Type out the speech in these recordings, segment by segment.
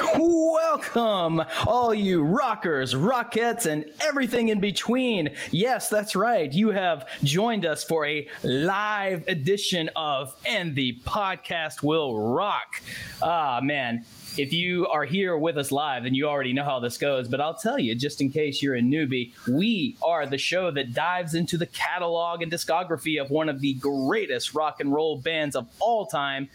Welcome, all you rockers, rockettes, and everything in between. Yes, that's right. You have joined us for a live edition of And the Podcast Will Rock. Ah, man. If you are here with us live, then you already know how this goes. But I'll tell you, just in case you're a newbie, we are the show that dives into the catalog and discography of one of the greatest rock and roll bands of all time,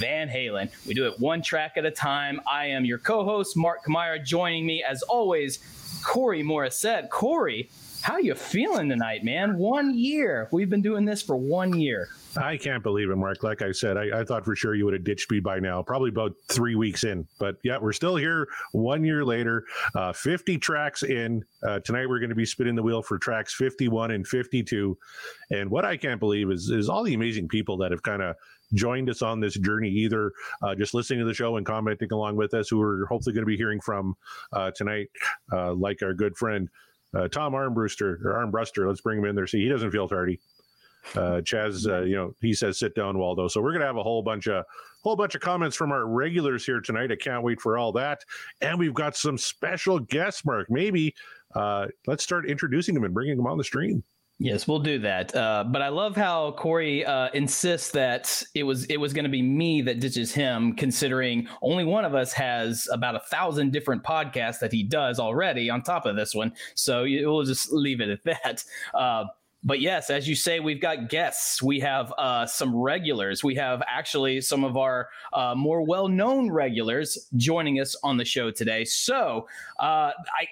Van Halen. We do it one track at a time. I am your co-host, Mark Kamara. Joining me, as always, Corey Morissette. Corey, how you feeling tonight, man? One year. We've been doing this for one year. I can't believe it, Mark. Like I said, I, I, thought for sure you would have ditched me by now, probably about three weeks in. But yeah, we're still here one year later, uh, 50 tracks in. Uh, tonight we're going to be spinning the wheel for tracks 51 and 52. And what I can't believe is, is all the amazing people that have kind of joined us on this journey, either uh, just listening to the show and commenting along with us, who we're hopefully going to be hearing from uh, tonight, uh, like our good friend uh, Tom Armbruster or Armbruster. Let's bring him in there. See, he doesn't feel tardy. Uh, Chaz, uh, you know, he says, "Sit down, Waldo." So we're gonna have a whole bunch of whole bunch of comments from our regulars here tonight. I can't wait for all that, and we've got some special guests. Mark, maybe let's start introducing them and bringing them on the stream. Yes, we'll do that. Uh, but I love how Corey uh, insists that it was it was going to be me that ditches him, considering only one of us has about a thousand different podcasts that he does already on top of this one. So we'll just leave it at that. Uh, but yes, as you say, we've got guests. We have uh, some regulars. We have actually some of our uh, more well-known regulars joining us on the show today. So uh, I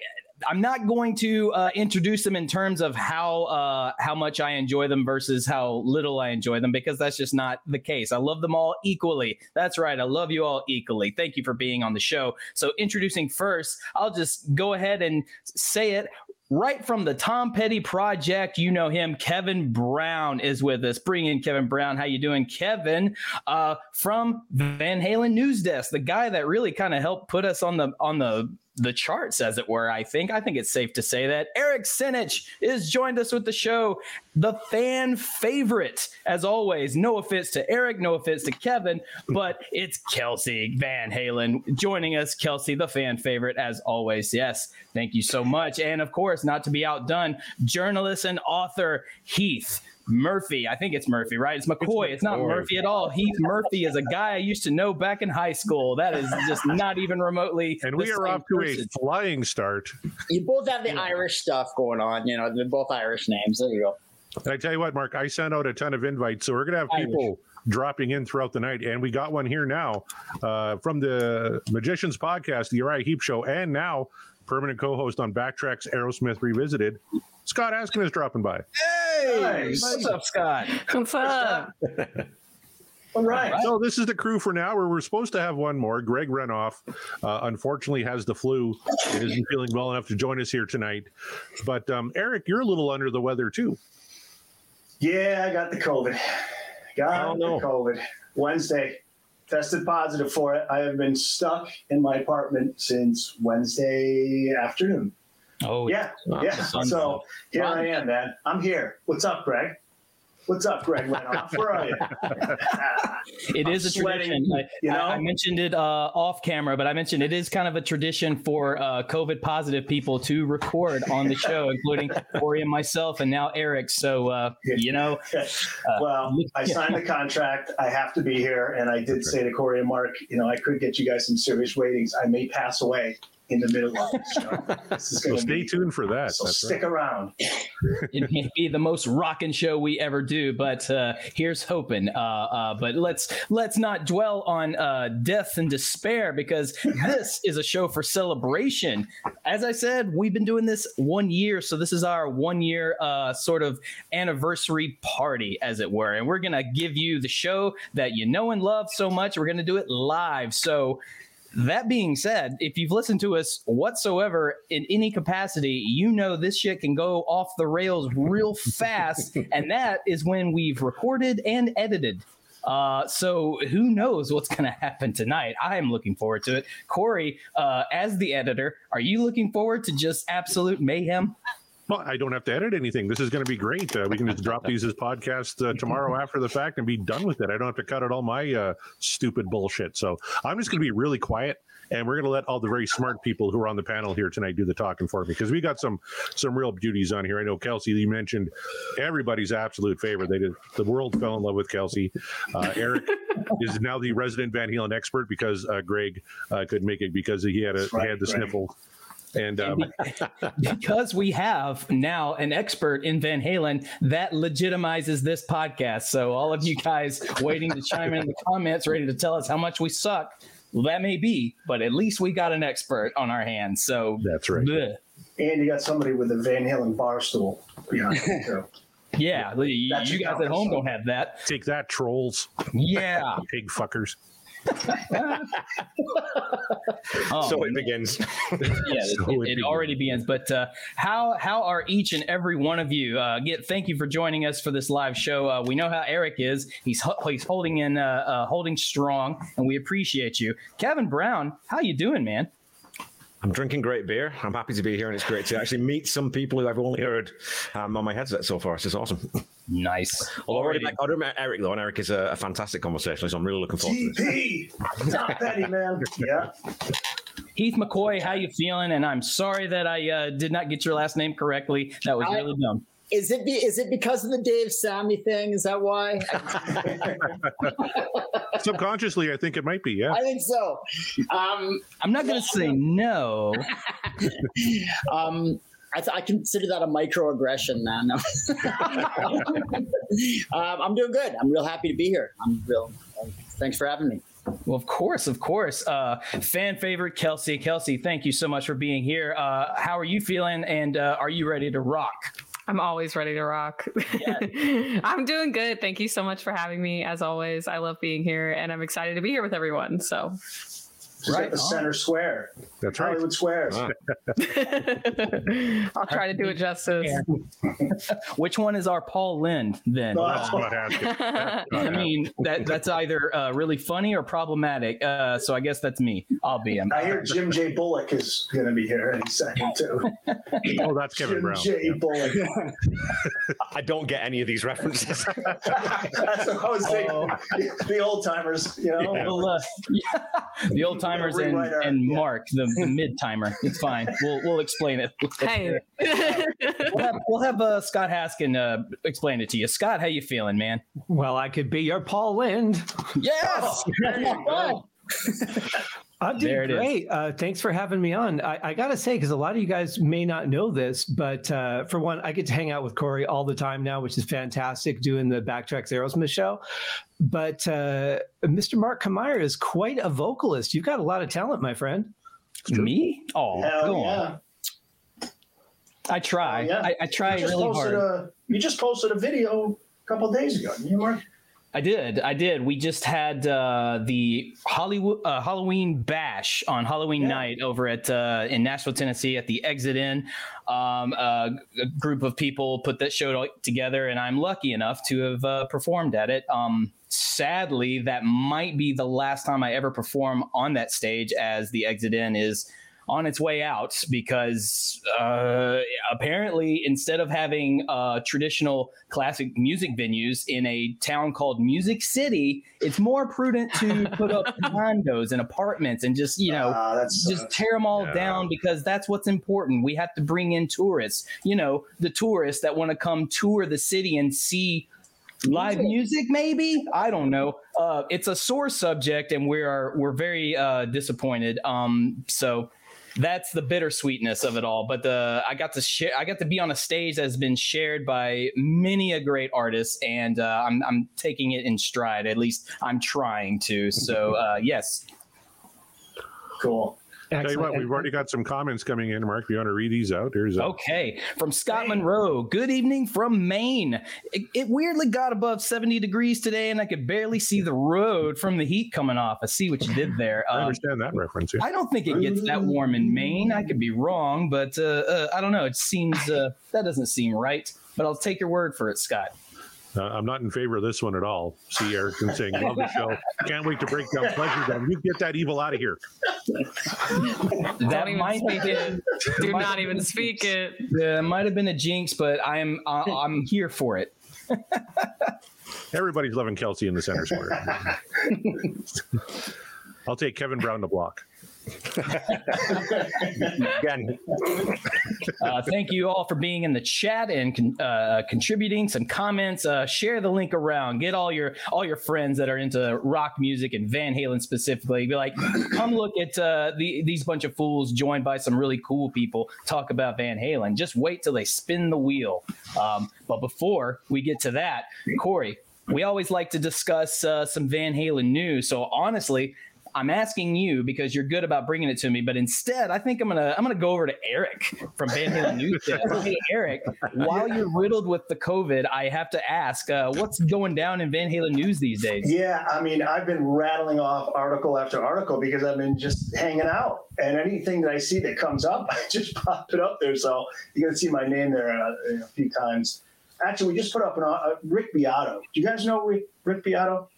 I'm not going to uh, introduce them in terms of how uh, how much I enjoy them versus how little I enjoy them because that's just not the case. I love them all equally. That's right. I love you all equally. Thank you for being on the show. So introducing first, I'll just go ahead and say it right from the Tom Petty project. You know him. Kevin Brown is with us. Bring in Kevin Brown. How you doing, Kevin? Uh, from Van Halen News Desk, the guy that really kind of helped put us on the on the the charts, as it were. I think. I think it's safe to say that Eric Senich is joined us with the show, the fan favorite, as always. No offense to Eric, no offense to Kevin, but it's Kelsey Van Halen joining us. Kelsey, the fan favorite, as always. Yes, thank you so much. And of course, not to be outdone, journalist and author Heath Murphy. I think it's Murphy, right? It's McCoy. It's, it's not Murphy at all. Heath Murphy is a guy I used to know back in high school. That is just not even remotely. And we are off to person. a flying start. You both have the yeah. Irish stuff going on. You know, they're both Irish names. There you go. And I tell you what, Mark, I sent out a ton of invites, so we're going to have people Irish. dropping in throughout the night, and we got one here now uh, from the Magicians podcast, the Uriah Heep Show, and now permanent co-host on Backtracks Aerosmith Revisited. Scott Haskin is dropping by. Hey, nice. what's up, Scott? What's up? All right. So this is the crew for now. Where we're supposed to have one more. Greg Renoff, uh, unfortunately, has the flu. He isn't feeling well enough to join us here tonight. But um, Eric, you're a little under the weather too. Yeah, I got the COVID. Got the COVID. Wednesday, tested positive for it. I have been stuck in my apartment since Wednesday afternoon. Oh, yeah. Yeah. So here I am, man. I'm here. What's up, Greg? What's up, Greg Renoff? Where are you? it is a tradition. I, you know? I, I mentioned it uh, off camera, but I mentioned it is kind of a tradition for uh, COVID positive people to record on the show, including Corey and myself, and now Eric. So, uh, you know. Uh, well, I signed the contract. I have to be here. And I did say to Corey and Mark, you know, I could get you guys some serious ratings. I may pass away in the middle of it. So this is So gonna stay be, tuned for that. So That's stick right. around. it may be the most rocking show we ever do, but uh, here's hoping. Uh, uh, but let's let's not dwell on uh, death and despair because this is a show for celebration. As I said, we've been doing this one year, so this is our one year uh, sort of anniversary party, as it were, and we're gonna give you the show that you know and love so much. We're gonna do it live, so. That being said, if you've listened to us whatsoever in any capacity, you know this shit can go off the rails real fast. and that is when we've recorded and edited. Uh, so who knows what's going to happen tonight? I am looking forward to it. Corey, uh, as the editor, are you looking forward to just absolute mayhem? Well, I don't have to edit anything. This is going to be great. Uh, we can just drop these as podcasts uh, tomorrow after the fact and be done with it. I don't have to cut out all my uh, stupid bullshit. So I'm just going to be really quiet, and we're going to let all the very smart people who are on the panel here tonight do the talking for me because we got some some real beauties on here. I know Kelsey, you mentioned everybody's absolute favorite. They did the world fell in love with Kelsey. Uh, Eric is now the resident Van Halen expert because uh, Greg uh, couldn't make it because he had a Right, he had the Greg. sniffle. And um, because we have now an expert in Van Halen, that legitimizes this podcast. So all of you guys waiting to chime in the comments, ready to tell us how much we suck, well, that may be, but at least we got an expert on our hands. So That's right. bleh. And you got somebody with a Van Halen bar stool behind you, too. yeah, you, you guys at home something. don't have that. take that, trolls, Yeah. pig fuckers. Oh, so it begins. yeah, it, So it- it it already begins. But uh, how how are each and every one of you? Uh, get thank you for joining us for this live show. Uh, we know how Eric is. He's he's holding in uh, uh, holding strong, and we appreciate you. Kevin Brown, how you doing, man? I'm drinking great beer. I'm happy to be here, and it's great to actually meet some people who I've only heard um, on my headset so far. It's just awesome. Nice. Although already Already- met, I already met Eric though, and Eric is a, a fantastic conversationalist. So I'm really looking forward to this. GP, top Betty, man. Yeah. Heath McCoy, how you feeling? And I'm sorry that I uh, did not get your last name correctly. That was I- really dumb. Is it be, is it because of the Dave Sammy thing? Is that why? Subconsciously, I think it might be. Yeah. I think so. Um, I'm not going to say no. um, I, th- I consider that a microaggression, man. Um, I'm doing good. I'm real happy to be here. I'm real. um, thanks for having me. Well, of course, of course. Uh, fan favorite Kelsey. Kelsey, thank you so much for being here. Uh, how are you feeling? And uh, are you ready to rock? I'm always ready to rock. I'm doing good. Thank you so much for having me. As always, I love being here and I'm excited to be here with everyone. So, Right at the on. center square. That's right. Hollywood Squares. Ah. I'll try to do it justice. Which one is our Paul Lynde then? Oh. That's not happening. I mean, that that's either uh, really funny or problematic. Uh, so I guess that's me. I'll be him. I hear Jim J. Bullock is going to be here in a second, too. Oh, that's Kevin Jim Brown. J. Bullock. I don't get any of these references. That's what I was thinking. The old timers, you know? Well, uh, yeah, the old timers and, our- and yeah. Mark, the, the mid timer. It's fine. We'll we'll explain it. hey. We'll have, we'll have uh, Scott Haskin uh, explain it to you. Scott, how you feeling, man? Well, I could be your Paul Lynde. Yes. I'm There doing it is. great. Uh, thanks for having me on. I, I got to say, because a lot of you guys may not know this, but uh, for one, I get to hang out with Corey all the time now, which is fantastic doing the Backtracks Aerosmith show. But uh, Mr. Mark Kamier is quite a vocalist. You've got a lot of talent, my friend. Me? Oh, Hell go yeah. on. I try. Oh, yeah. I, I try you just really posted hard. A, you just posted a video a couple days ago, didn't you, Mark? I did. I did. We just had uh, the Hollywood uh, Halloween bash on Halloween Yeah. night over at uh, in Nashville, Tennessee, at the Exit Inn. Um, uh, a group of people put that show together, and I'm lucky enough to have uh, performed at it. Um, sadly, that might be the last time I ever perform on that stage, as the Exit Inn is on its way out because uh, apparently instead of having uh, traditional classic music venues in a town called Music City, it's more prudent to put up condos and apartments and just you know that's just tear them all Yeah. down because that's what's important. We have to bring in tourists, you know, the tourists that want to come tour the city and see live music. maybe? I don't know. Uh it's a sore subject and we are we're very uh disappointed. Um so that's the bittersweetness of it all. But the I got to share, I got to be on a stage that has been shared by many a great artist, and uh, I'm I'm taking it in stride. At least I'm trying to. So uh, yes, cool. Excellent. Tell you what, we've already got some comments coming in, Mark. If you want to read these out, here's a- okay from Scott Maine. Monroe. Good evening from Maine. It, it, weirdly got above 70 degrees today, and I could barely see the road from the heat coming off. I see what you did there. I um, understand that reference. Yeah. I don't think it gets that warm in Maine. I could be wrong, but uh, uh, I don't know. It seems uh, that doesn't seem right. But I'll take your word for it, Scott. Uh, I'm not in favor of this one at all. See Erickson saying, Love the show. Can't wait to break down pleasure dome. You get that evil out of here. that might speak it. Do not even speak it. Yeah, it might have been a jinx, but I'm uh, I'm here for it. Everybody's loving Kelsey in the center square. I'll take Kevin Brown to block. Uh, thank you all for being in the chat and con- uh, contributing some comments. Uh, share the link around. Get all your all your friends that are into rock music and Van Halen specifically. Be like, come look at uh, the, these bunch of fools joined by some really cool people talk about Van Halen. Just wait till they spin the wheel. Um, but before we get to that, Corey, we always like to discuss uh, some Van Halen news. So honestly, I'm asking you because you're good about bringing it to me, but instead, I think I'm gonna I'm gonna go over to Eric from Van Halen News. hey, Eric, while you're riddled with the COVID, I have to ask, uh, what's going down in Van Halen News these days? Yeah, I mean, I've been rattling off article after article because I've been just hanging out, and anything that I see that comes up, I just pop it up there. So you're gonna see my name there uh, a few times. Actually, we just put up an uh, Rick Beato. Do you guys know Rick, Rick Beato?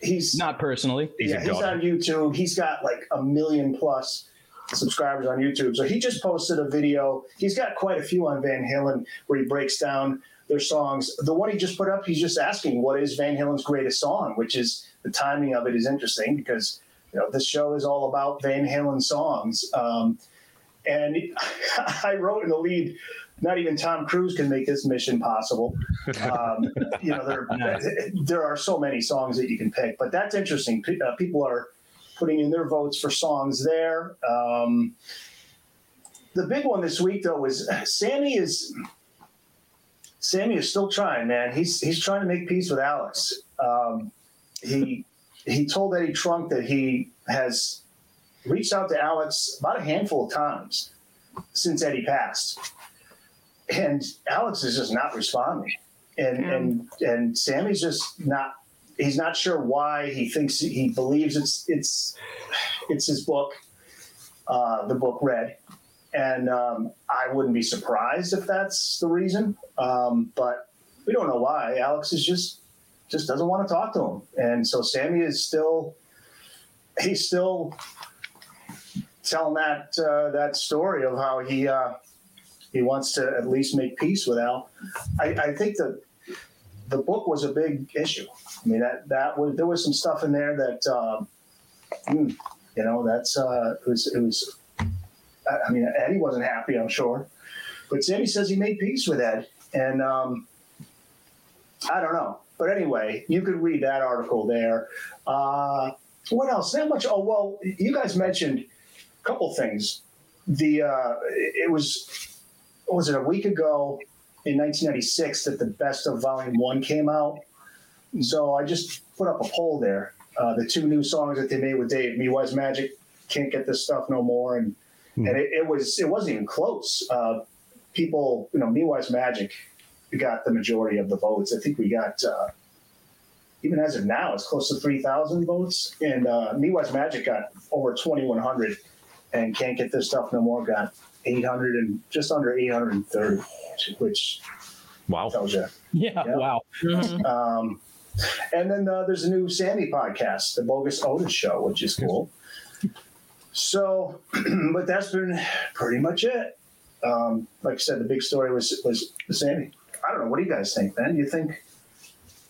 He's not personally. He's yeah, he's on YouTube. He's got like a million plus subscribers on YouTube. So he just posted a video. He's got quite a few on Van Halen where he breaks down their songs. The one he just put up, he's just asking what is Van Halen's greatest song, which is the timing of it is interesting because you know this show is all about Van Halen songs. Um, and I wrote in the lead not even Tom Cruise can make this mission possible. Um, you know, there there are so many songs that you can pick, but that's interesting. Uh, people are putting in their votes for songs there. Um, the big one this week, though, is Sammy is Sammy is still trying, man. He's he's trying to make peace with Alex. Um, he he told Eddie Trunk that he has reached out to Alex about a handful of times since Eddie passed and Alex is just not responding, and yeah. and and Sammy's just not. He's not sure why. He thinks he believes it's it's it's his book, uh, the book Red, and um, I wouldn't be surprised if that's the reason. Um, but we don't know why. Alex is just just doesn't want to talk to him, and so Sammy is still he's still telling that uh, that story of how he uh, he wants to at least make peace with Al. I, I think that the book was a big issue. I mean that that was there was some stuff in there that um, hmm, you know that's uh, it was it was. I mean Eddie wasn't happy, I'm sure, but Sammy says he made peace with Ed, and um, I don't know. But anyway, you could read that article there. Uh, what else? Not much. Oh well, you guys mentioned a couple things. The uh, it was was it a week ago in 1996 that the best of Volume One came out. So I just put up a poll there. Uh, the two new songs that they made with Dave, Me Wise Magic, Can't Get This Stuff No More, and mm. and it, it, was it wasn't even close. Uh, people, you know, Me Wise Magic got the majority of the votes. I think we got uh, even as of now, it's close to three thousand votes, and uh, Me Wise Magic got over twenty one hundred, and Can't Get This Stuff No More got 800 and just under 830, which wow tells you. Yeah, yeah. wow. Mm-hmm. Um, and then uh, there's a new Sammy podcast, the Bogus Otis Show, which is cool. So, but that's been pretty much it. Um, like I said, the big story was was Sammy. I don't know. What do you guys think, Ben? You think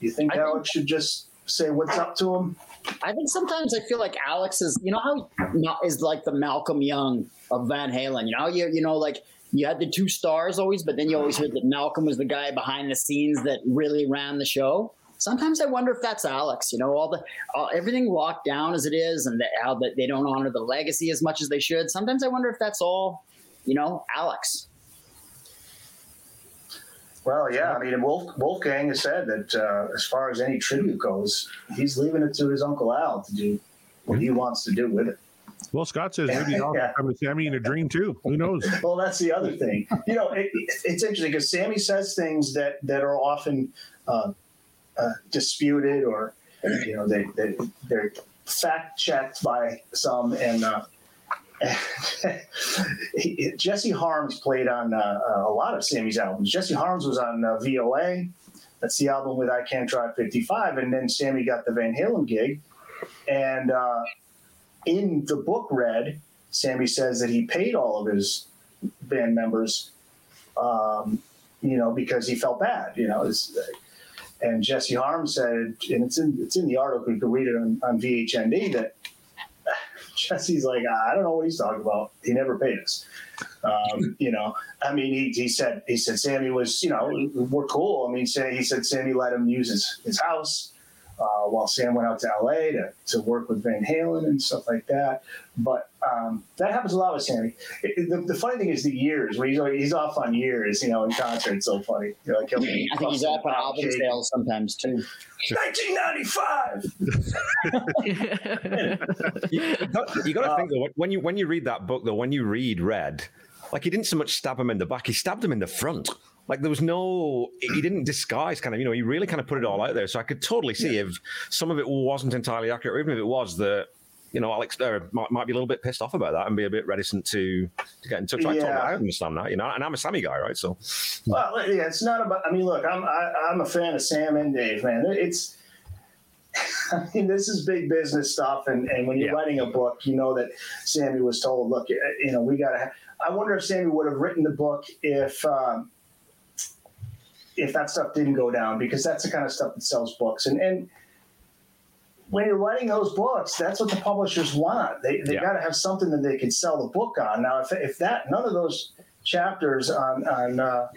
you think I Alex think, should just say what's up to him? I think sometimes I feel like Alex is, you know, how is like the Malcolm Young of Van Halen. You know, you you know, like you had the two stars always, but then you always heard that Malcolm was the guy behind the scenes that really ran the show. sometimes I wonder if that's Alex. You know, all the all, everything locked down as it is, and the, how that they don't honor the legacy as much as they should. Sometimes I wonder if that's all, you know, Alex. Well, yeah, I mean, Wolf, Wolfgang has said that uh, as far as any tribute goes, he's leaving it to his uncle Al to do what he wants to do with it. Well, Scott says maybe I'll Yeah. come to Sammy in a dream too. Who knows? well, that's the other thing. You know, it, it's interesting because Sammy says things that that are often uh, uh, disputed or you know they, they they're fact checked by some and. Uh, Jesse Harms played on uh, a lot of Sammy's albums. Jesse Harms was on uh, VOA. That's the album with I Can't Drive 55. And then Sammy got the Van Halen gig. And uh, in the book Red, Sammy says that he paid all of his band members, um, you know, because he felt bad, you know. And Jesse Harms said, and it's in it's in the article. You can read it on, on VHND that Jesse's like, I don't know what he's talking about. He never paid us. Um, you know, I mean, he, he said he said Sammy was, you know, we're cool. I mean, say, he said Sammy let him use his, his house uh, while Sam went out to LA to, to work with Van Halen and stuff like that. But um, that happens a lot with Sammy. It, it- the, the funny thing is the years when he's he's off on years, you know, in concert. It's so funny. You're like, he'll be I think he's off on album sales sometimes too. 1995. you got, you got to think though when you when you read that book though when you read Red, like he didn't so much stab him in the back, he stabbed him in the front. Like there was no, he didn't disguise kind of, you know, he really kind of put it all out there. So I could totally see if some of it wasn't entirely accurate, or even if it was that, you know, Alex there might, might be a little bit pissed off about that and be a bit reticent to to get in touch. I, totally, Yeah. I understand that, you know, and I'm a Sammy guy, right? So Well, yeah, it's not about. I mean, look, I'm I, I'm a fan of Sam and Dave, man. It's. I mean, this is big business stuff, and, and when you're Yeah. writing a book, you know that Sammy was told, "Look, you know, we got to." I wonder if Sammy would have written the book if um, if that stuff didn't go down, because that's the kind of stuff that sells books, and and when you're writing those books, that's what the publishers want. They they Yeah. got to have something that they can sell the book on. Now, if if that none of those chapters on on uh,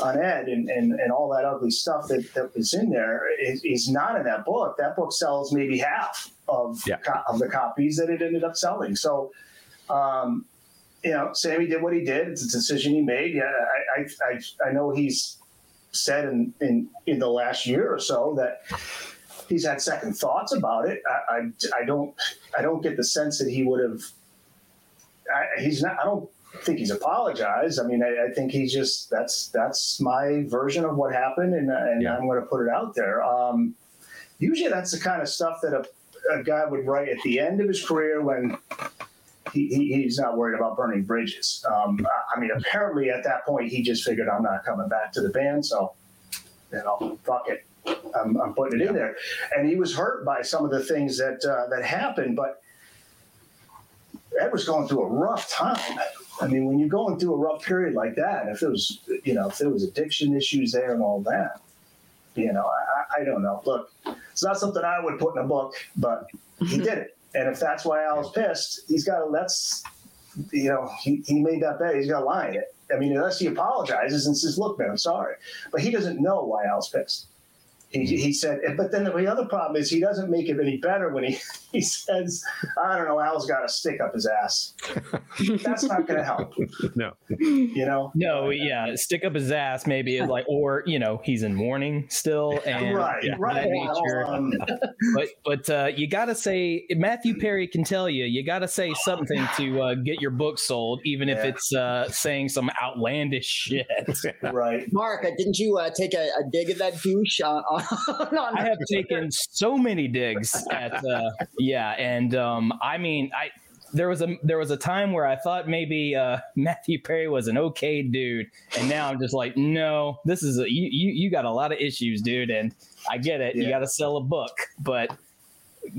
on Ed and, and, and all that ugly stuff that, that was in there is, is not in that book. That book sells maybe half of Yeah. co- of the copies that it ended up selling. So, um, you know, Sammy did what he did. It's a decision he made. Yeah, I I, I, I know he's said in, in in the last year or so that he's had second thoughts about it. I, I, I don't I don't get the sense that he would have. I, he's not. I don't think he's apologized. I mean, I, I think he's just that's that's my version of what happened, and, and Yeah. I'm going to put it out there. Um, usually, that's the kind of stuff that a, a guy would write at the end of his career when he, he, he's not worried about burning bridges. Um, I- mean, apparently at that point, he just figured I'm not coming back to the band, so you know, fuck it. I'm, I'm putting it in there, and he was hurt by some of the things that uh, that happened, but Ed was going through a rough time. I mean, when you're going through a rough period like that, if there was, you know, if there was addiction issues there and all that, you know, I, I don't know. Look, it's not something I would put in a book, but he did it. And if that's why Al's pissed, he's got to, that's, you know, he, he made that bet. He's got to lie in it. I mean, unless he apologizes and says, look, man, I'm sorry. But he doesn't know why Al's pissed. He, mm-hmm. he said, but then the other problem is he doesn't make it any better when he, he says, I don't know, Al's got a stick up his ass. That's not going to help, No. you know? No, yeah, stick up his ass maybe is like, or you know, he's in mourning still, and Right, of right. that nature. Um, But but uh, you got to say Matthew Perry can tell you you got to say something to uh, get your book sold, even if it's uh, saying some outlandish shit. right. Mark, uh, didn't you uh, take a, a dig at that douche on? on, on I have taken so many digs at uh, yeah, and um, I mean I. There was a there was a time where I thought maybe uh, Matthew Perry was an okay dude, and now I'm just like, no, this is a, you, you you got a lot of issues, dude, and I get it. You got to sell a book, but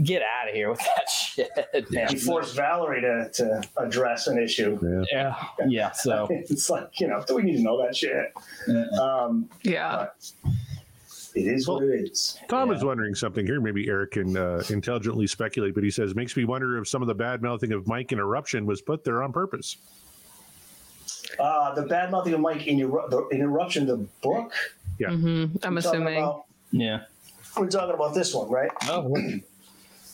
get out of here with that shit. man. He forced Valerie to, to address an issue. Yeah, yeah. So It's like, you know, do we need to know that shit? Um, Yeah. It is what it is. Tom is wondering something here. Maybe Eric can uh, intelligently speculate, but he says makes me wonder if some of the bad mouthing of Mike in Eruption was put there on purpose. Uh, the bad mouthing of Mike in, Eru- the, in Eruption, the book. hmm I'm you're assuming. about? yeah, we're talking about this one, right? Oh,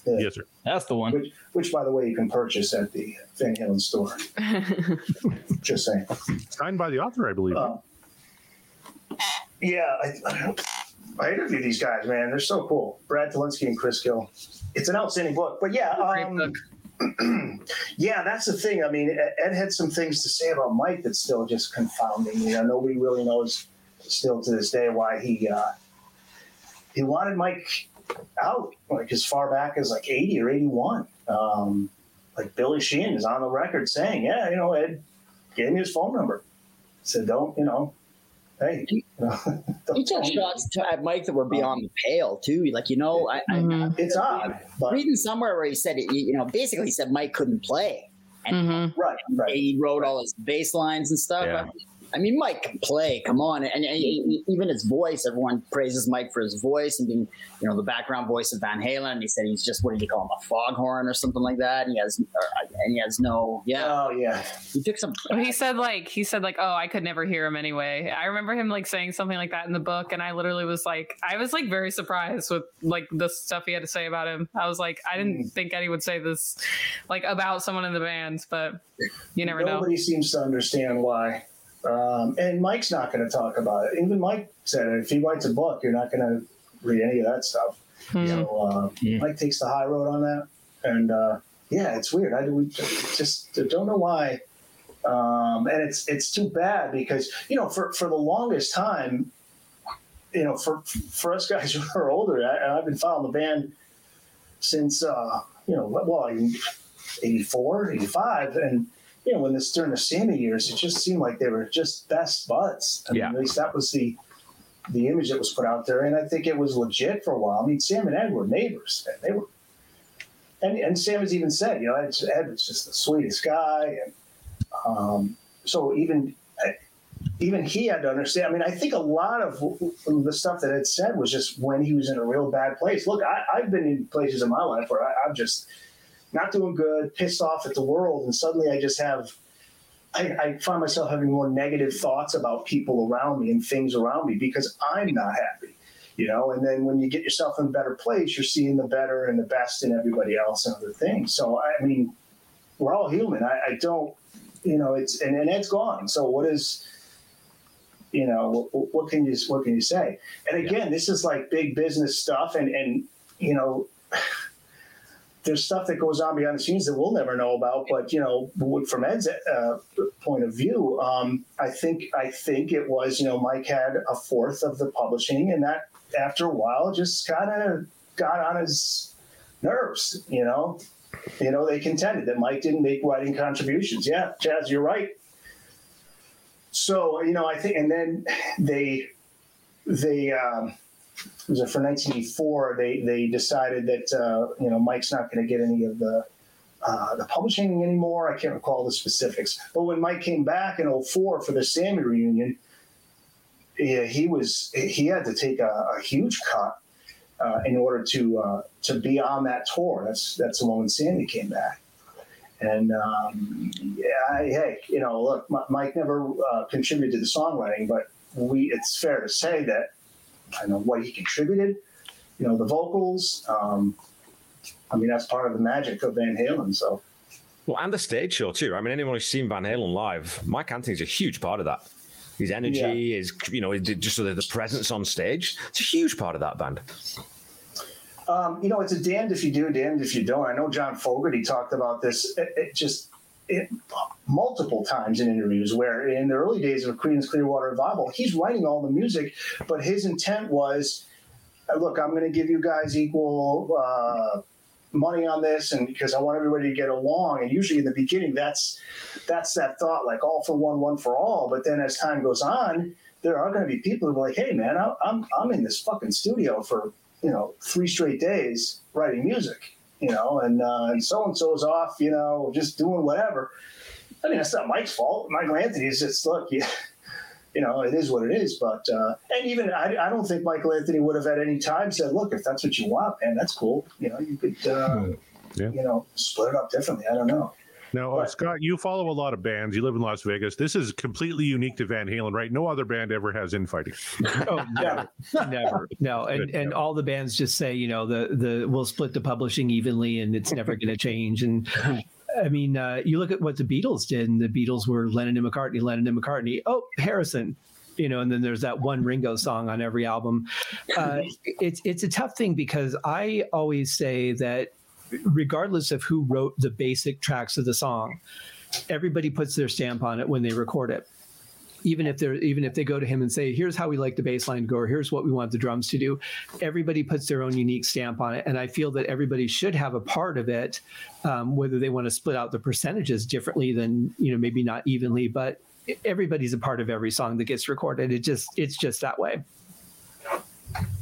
Yeah. Yes, sir. that's the one. Which, which, by the way, you can purchase at the Van Halen store. Just saying. Signed by the author, I believe. Uh, yeah, I, I interviewed these guys, man. They're so cool. Brad Tolinski and Chris Gill. It's an outstanding book. But yeah, um, yeah, that's the thing. I mean, Ed- had some things to say about Mike that's still just confounding me. I nobody really knows still to this day why he uh, he wanted Mike out like as far back as like 80 or 81. Um, like Billy Sheehan is on the record saying, yeah, you know, Ed gave me his phone number. Said, don't, you know, hey, you know, He don't took shots to, at Mike that were beyond the pale too. Like you know, I, Mhm. It's odd, but reading somewhere where he said it, you know basically he said Mike couldn't play, and Mhm. right, right. he wrote all his bass lines and stuff. Yeah. I mean, Mike can play. Come on, and, and, and even his voice. Everyone praises Mike for his voice and being, you know, the background voice of Van Halen. And he said he's just what did he call him, a foghorn or something like that. And he has, or, and he has no, yeah. Oh yeah, He took some. Well, he said like he said like oh I could never hear him anyway. I remember him like saying something like that in the book, and I literally was like I was like very surprised with like the stuff he had to say about him. I was like I didn't mm. think Eddie would say this like about someone in the band, but you never know. Nobody seems to understand why. Um, and Mike's not going to talk about it. Even Mike said it. If he writes a book, you're not going to read any of that stuff. Hmm. So uh, Yeah. Mike takes the high road on that. And uh, yeah, it's weird. I we just don't know why. Um, and it's it's too bad because you know for for the longest time, you know for for us guys who are older, I, I've been following the band since uh, you know well 84, 85, and you know when this during the Sammy years, it just seemed like they were just best buds. I mean, Yeah. at least that was the the image that was put out there, and I think it was legit for a while. I mean, Sam and Ed were neighbors, and they were. And, and Sam has even said, you know, Ed, Ed was just the sweetest guy, and um, so even even he had to understand. I mean, I think a lot of the stuff that Ed said was just when he was in a real bad place. Look, I, I've been in places in my life where I, I'm just not doing good, pissed off at the world, and suddenly I just have. I, I find myself having more negative thoughts about people around me and things around me because I'm not happy, you know. And then when you get yourself in a better place, you're seeing the better and the best in everybody else and other things. So I mean, we're all human. I, I don't, you know, it's and, and Ed's gone. So what is, you know, what, what can you what can you say? And again, this is like big business stuff, and and you know. There's stuff that goes on behind the scenes that we'll never know about, but you know, from Ed's uh, point of view, um, I think I think it was you know Mike had a fourth of the publishing, and that after a while just kind of got on his nerves. You know, you know they contended that Mike didn't make writing contributions. Yeah, Jazz, you're right. So you know, I think, and then they they. Um, was it for 1984? They they decided that uh, you know Mike's not going to get any of the uh, the publishing anymore. I can't recall the specifics. But when Mike came back in 04 for the Sammy reunion, yeah, he was he had to take a, a huge cut uh, in order to uh, to be on that tour. That's that's the one when Sammy came back. And um, yeah, I- hey, you know, look, Mike never uh, contributed to the songwriting, but we it's fair to say that I know what he contributed. You know, the vocals. Um, I mean, that's part of the magic of Van Halen. So. Well, and the stage show too. I mean, anyone who's seen Van Halen live, Mike Anthony's a huge part of that. His energy, Yeah. his you know, just the, the presence on stage. It's a huge part of that band. Um, you know, it's a damned if you do, damned if you don't. I know John Fogerty talked about this it, it just it, multiple times in interviews where in the early days of Creedence Clearwater Revival, he's writing all the music, but his intent was, uh, look, I'm going to give you guys equal uh, money on this, and because I want everybody to get along. And usually in the beginning, that's that's that thought, like all for one, one for all. But then as time goes on, there are going to be people who are like, hey, man, I'm I'm in this fucking studio for you know three straight days writing music you know and uh, and so and so's off you know just doing whatever. I mean that's not mike's fault. Michael anthony is just look you, you know it is what it is but uh, and even I, I don't think michael anthony would have at any time said look if that's what you want man that's cool. You know you could uh, Yeah. you know split it up differently. I don't know Now, uh, Scott, you follow a lot of bands. You live in Las Vegas. This is completely unique to Van Halen, right? No other band ever has infighting. oh, never, never, no. And and all the bands just say, you know, the the we'll split the publishing evenly, and it's never going to change. And I mean, uh, you look at what the Beatles did, and the Beatles were Lennon and McCartney, Lennon and McCartney. Oh, Harrison, you know, and then there's that one Ringo song on every album. Uh, it's it's a tough thing because I always say that regardless of who wrote the basic tracks of the song, everybody puts their stamp on it when they record it. Even if they're even if they go to him and say, "Here's how we like the bass line to go," or "Here's what we want the drums to do," everybody puts their own unique stamp on it, and I feel that everybody should have a part of it, um, whether they want to split out the percentages differently than you know maybe not evenly, but everybody's a part of every song that gets recorded. It just it's just that way.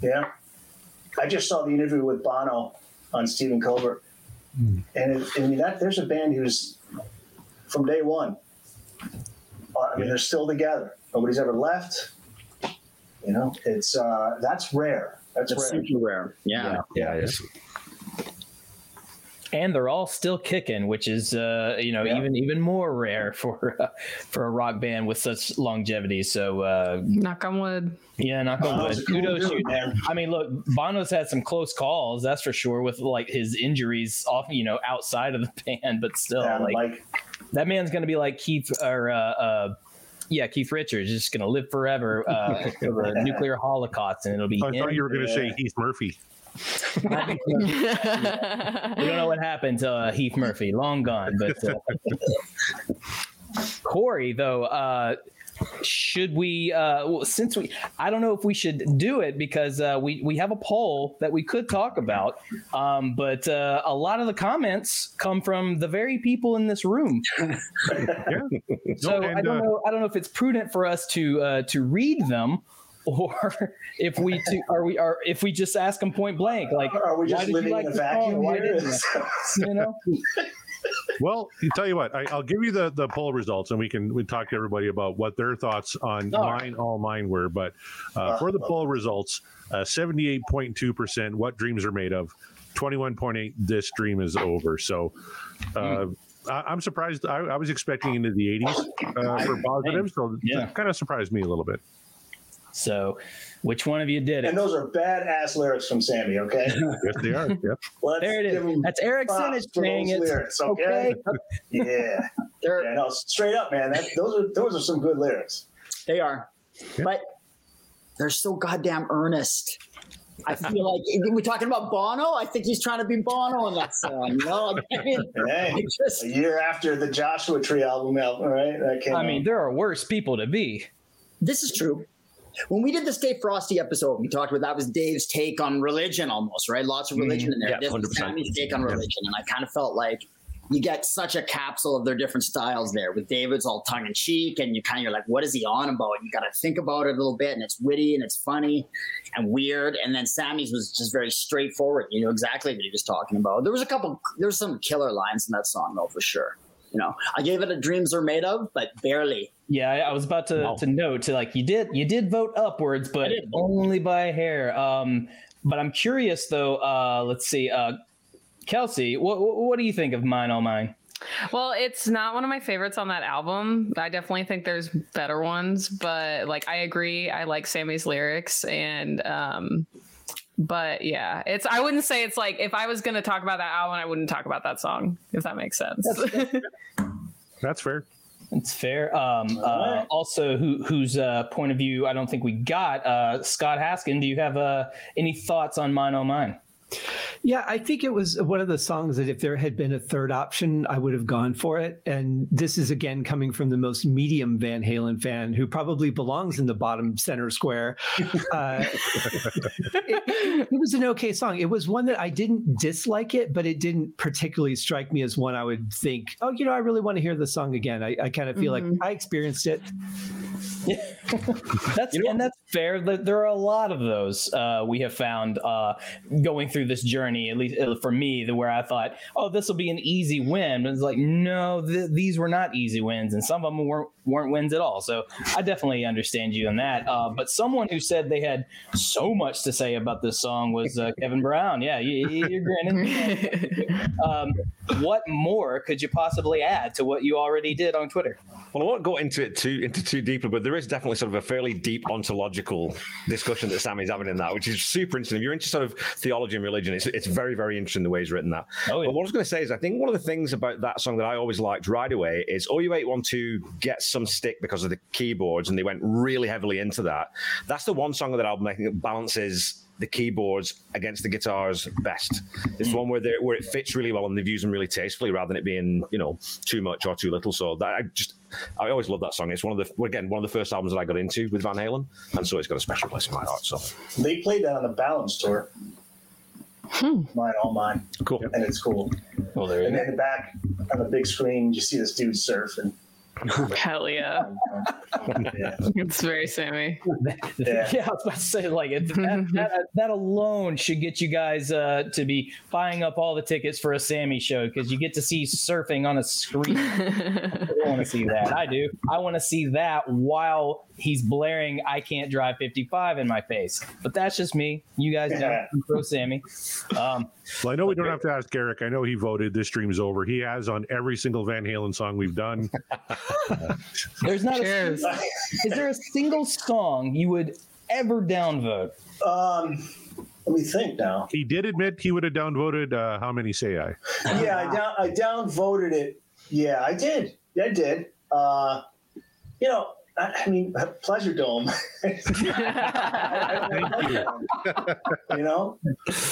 Yeah, I just saw the interview with Bono on Stephen Colbert, mm. and it, I mean that there's a band who's from day one. I mean, they're still together. Nobody's ever left. You know, it's uh, that's rare. That's, that's rare. super rare. Yeah, yeah, yeah. Yeah and they're all still kicking, which is uh, you know yeah. even even more rare for uh, for a rock band with such longevity. So uh, knock on wood. Yeah, knock on wood. Kudos, dude, I mean, look, Bono's had some close calls, that's for sure, with like his injuries off, you know, outside of the band, but still, yeah, like, like, that man's gonna be like Keith or. Uh, uh, yeah, Keith Richards is just going to live forever uh, for the nuclear holocaust, and it'll be. I thought you were going to say Heath Murphy we don't know what happened to uh, Heath Murphy. Long gone. But uh, Corey, though, uh, should we? Uh, well, since we, I don't know if we should do it because uh, we we have a poll that we could talk about, um, but uh, a lot of the comments come from the very people in this room. yeah. So and, I don't know. I don't know if it's prudent for us to to read them or if we to, are we are if we just ask them point blank like are we just living like in a vacuum why did you, you know well you tell you what I, will give you the the poll results and we can we talk to everybody about what their thoughts on all mine right. all mine were but uh, for the poll results uh, 78.2% what dreams are made of 21.8 this dream is over so uh, mm. I, am surprised. I, I, was expecting into the 80s uh, for positive, so yeah. kind of surprised me a little bit. So, which one of you did it? And those are badass lyrics from Sammy. Okay. yes, they are. Yep. there it is. That's Eric Senich saying it. Lyrics, okay. okay? yeah. yeah. No, straight up, man. That, those are those are some good lyrics. They are, but they're so goddamn earnest. I feel like we're talking about Bono. I think he's trying to be Bono in that song. You know, I mean, hey, just, a year after the Joshua Tree album out, right? I mean, there are worse people to be. This is true when we did the Stay Frosty episode, we talked about that was Dave's take on religion almost, right? Lots of religion mm, in there. Yeah, this 100%. was Sammy's take on religion. And I kind of felt like you get such a capsule of their different styles there. With David's all tongue in cheek, and you kind of you're like, what is he on about? You got to think about it a little bit, and it's witty and it's funny and weird. And then Sammy's was just very straightforward. You know exactly what he was talking about. There was a couple, there was some killer lines in that song though, for sure. You know, I gave it a dreams are made of, but barely. Yeah, I was about to, to note to like you did you did vote upwards, but only by a hair. Um, but I'm curious though. Uh, let's see, uh, Kelsey, what what do you think of Mine All Mine? Well, it's not one of my favorites on that album. I definitely think there's better ones, but like I agree, I like Sammy's lyrics and um but yeah, it's I wouldn't say it's like if I was going to talk about that album, I wouldn't talk about that song if that makes sense. That's fair. That's fair. Um, uh, also, who, whose uh, point of view I don't think we got. Uh, Scott Haskin, do you have uh, any thoughts on Mine All Mine? Yeah, I think it was one of the songs that if there had been a third option, I would have gone for it. And this is again coming from the most medium Van Halen fan who probably belongs in the bottom center square. Uh, it, it, was an okay song. It was one that I didn't dislike it, but it didn't particularly strike me as one I would think, oh, you know, I really want to hear the song again. I, I kind of feel mm-hmm. like I experienced it that's you know, and that's fair. There are a lot of those uh, we have found uh, going through this journey. At least uh, for me, the where I thought, oh, this will be an easy win. But it's like, no, th- these were not easy wins, and some of them weren't weren't wins at all. So I definitely understand you in that. Uh, but someone who said they had so much to say about this song was uh, Kevin Brown. Yeah, you, are grinning. um, what more could you possibly add to what you already did on Twitter? Well, I won't go into it too into too deeply, but there is definitely sort of a fairly deep ontological discussion that Sammy's having in that, which is super interesting. If you're into sort of theology and religion, it's, it's very, very interesting the way he's written that. Oh, yeah. But what I was going to say is, I think one of the things about that song that I always liked right away is OU812 gets some stick because of the keyboards, and they went really heavily into that. That's the one song of that album I think balances the keyboards against the guitars best. It's hmm. one where where it fits really well and they've used them really tastefully rather than it being you know too much or too little. So that I just I always love that song. It's one of the again one of the first albums that I got into with Van Halen, and so it's got a special place in my heart. So they played that on the Balance tour. Hmm. Mine, all mine. Cool, and it's cool. Well, there. And in the back on the big screen, you see this dude surfing. Hell yeah. yeah. It's very Sammy. Yeah. yeah. I was about to say, like, it, that, that, that, alone should get you guys uh, to be buying up all the tickets for a Sammy show because you get to see surfing on a screen. I want to see that. I do. I want to see that while he's blaring "I can't drive 55" in my face. But that's just me. You guys know pro Sammy. Um, well, I know we don't have to ask Eric. I know he voted. This stream's over. He has on every single Van Halen song we've done. There's not Cheers. a. Is there a single song you would ever downvote? Um, let me think now. He did admit he would have downvoted. Uh, how many say I? Yeah, I down I downvoted it. Yeah, I did. Yeah, I did. Uh, you know, I mean, Pleasure Dome. you. you know,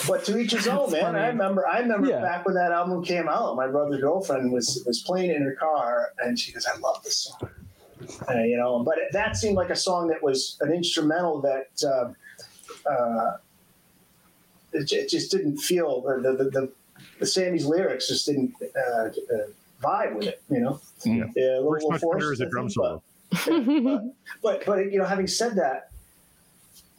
but to each his own, man. Funny. I remember, I remember yeah. back when that album came out. My brother's girlfriend was was playing in her car, and she goes, "I love this song." Uh, you know, but that seemed like a song that was an instrumental that uh, uh, it, it, just didn't feel the the, the, the Sammy's lyrics just didn't uh, uh, vibe with it. You know, yeah, yeah a little, little forced. As a drum solo but, but, but you know, having said that,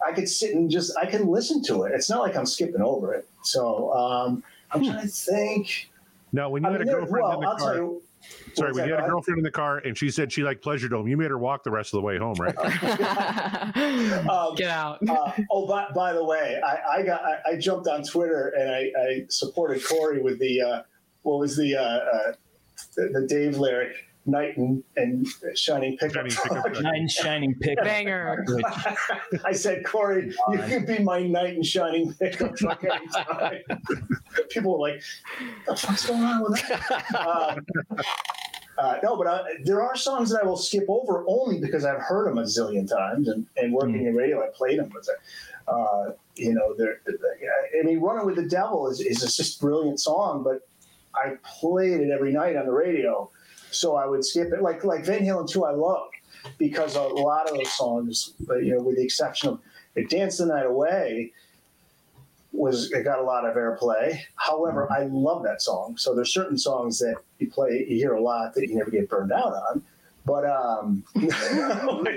I could sit and just I can listen to it. It's not like I'm skipping over it. So um, I'm trying to think. No, when you I had mean, a girlfriend well, in the I'll car. You, sorry, when you had a girlfriend in the car and she said she liked Pleasure Dome, you made her walk the rest of the way home, right? um, Get out. uh, oh, by, by the way, I, I got I, I, jumped on Twitter and I, I supported Corey with the uh, what was the, uh, uh the the Dave lyric knight and, and shining pickup truck. Knight and shining pickup banger. I said, Corey, you could be my knight and shining pickup truck anytime. People were like, "The fuck's going on with that?" Um, uh, no, but I, there are songs that I will skip over only because I've heard them a zillion times, and, and working mm. in radio, I played them. But uh, you know, I mean, "Running with the Devil" is, is just a brilliant song, but I played it every night on the radio so I would skip it. Like like Van Halen 2, I love because a lot of those songs, you know, with the exception of it Dance the Night Away, was it got a lot of airplay. However, mm-hmm. I love that song. So there's certain songs that you play, you hear a lot that you never get burned out on. But um, I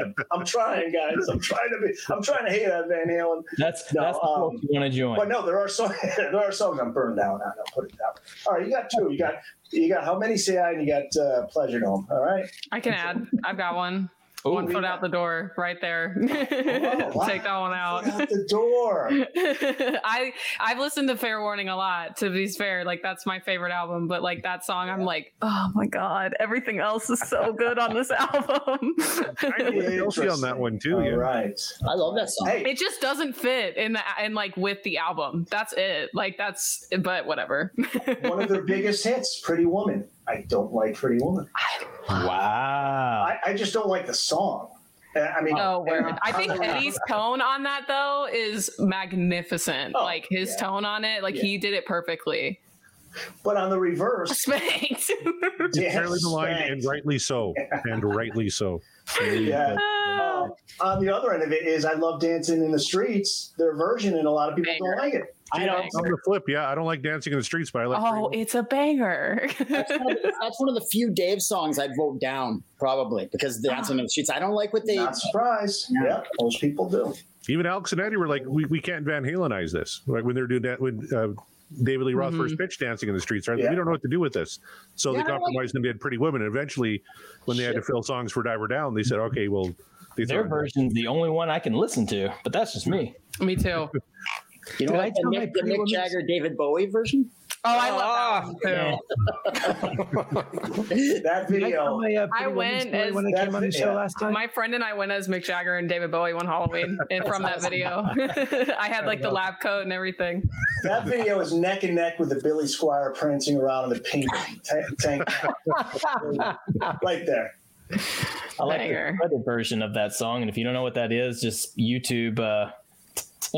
am. I'm trying, guys. I'm trying to be. I'm trying to hate on Van Halen. That's no, that's um, you want to join. But no, there are songs. there are songs I'm burned out on. I'll put it down. All right, you got two. You got you got how many say I and you got uh, Pleasure Dome. All right. I can add. I've got one. Ooh, one foot out the door, right there. Oh, Take that one out. out the door. I I've listened to Fair Warning a lot. To be fair, like that's my favorite album. But like that song, I'm like, oh my god, everything else is so good on this album. Guilty on that one too. All yeah. right, I love that song. Hey. It just doesn't fit in the and like with the album. That's it. Like that's but whatever. one of their biggest hits, Pretty Woman. I don't like Pretty Woman. Wow. I, I just don't like the song. Uh, I mean, oh, word. I think Eddie's tone on that though is magnificent. Oh, like his yeah. tone on it, like yeah. he did it perfectly. But on the reverse, spanked. yes, the line, and rightly so, and rightly so. Yeah. Um, But on the other end of it is, I love dancing in the streets. Their version, and a lot of people don't like it. I don't. On the flip, yeah, I don't like dancing in the streets, but I like. Oh, it's a banger. that's, one the, that's, one of the, few Dave songs I'd vote down probably because dancing in the streets. I don't like what they. Not surprised. Yeah, yeah most people do. Even Alex and Eddie were like, we, we can't Van Halenize this. Like when they're doing that when uh, David Lee Roth mm-hmm. first pitch dancing in the streets, right? Yeah. We don't know what to do with this. So yeah, they compromised like- and did Pretty Women. And eventually, when they Shit. had to fill songs for Diver Down, they said, okay, well, their version's the only one I can listen to, but that's just me. Me too. You know what? The Mick, the Mick Jagger, David Bowie version. Oh, I love that too. that video. I, I went as when I came on the show last time. My friend and I went as Mick Jagger and David Bowie one Halloween, and from that video, I had like the lab coat and everything. That video is neck and neck with the Billy Squier prancing around in the pink tank, right there. I like Banger. the version of that song, and if you don't know what that is, just YouTube. Uh,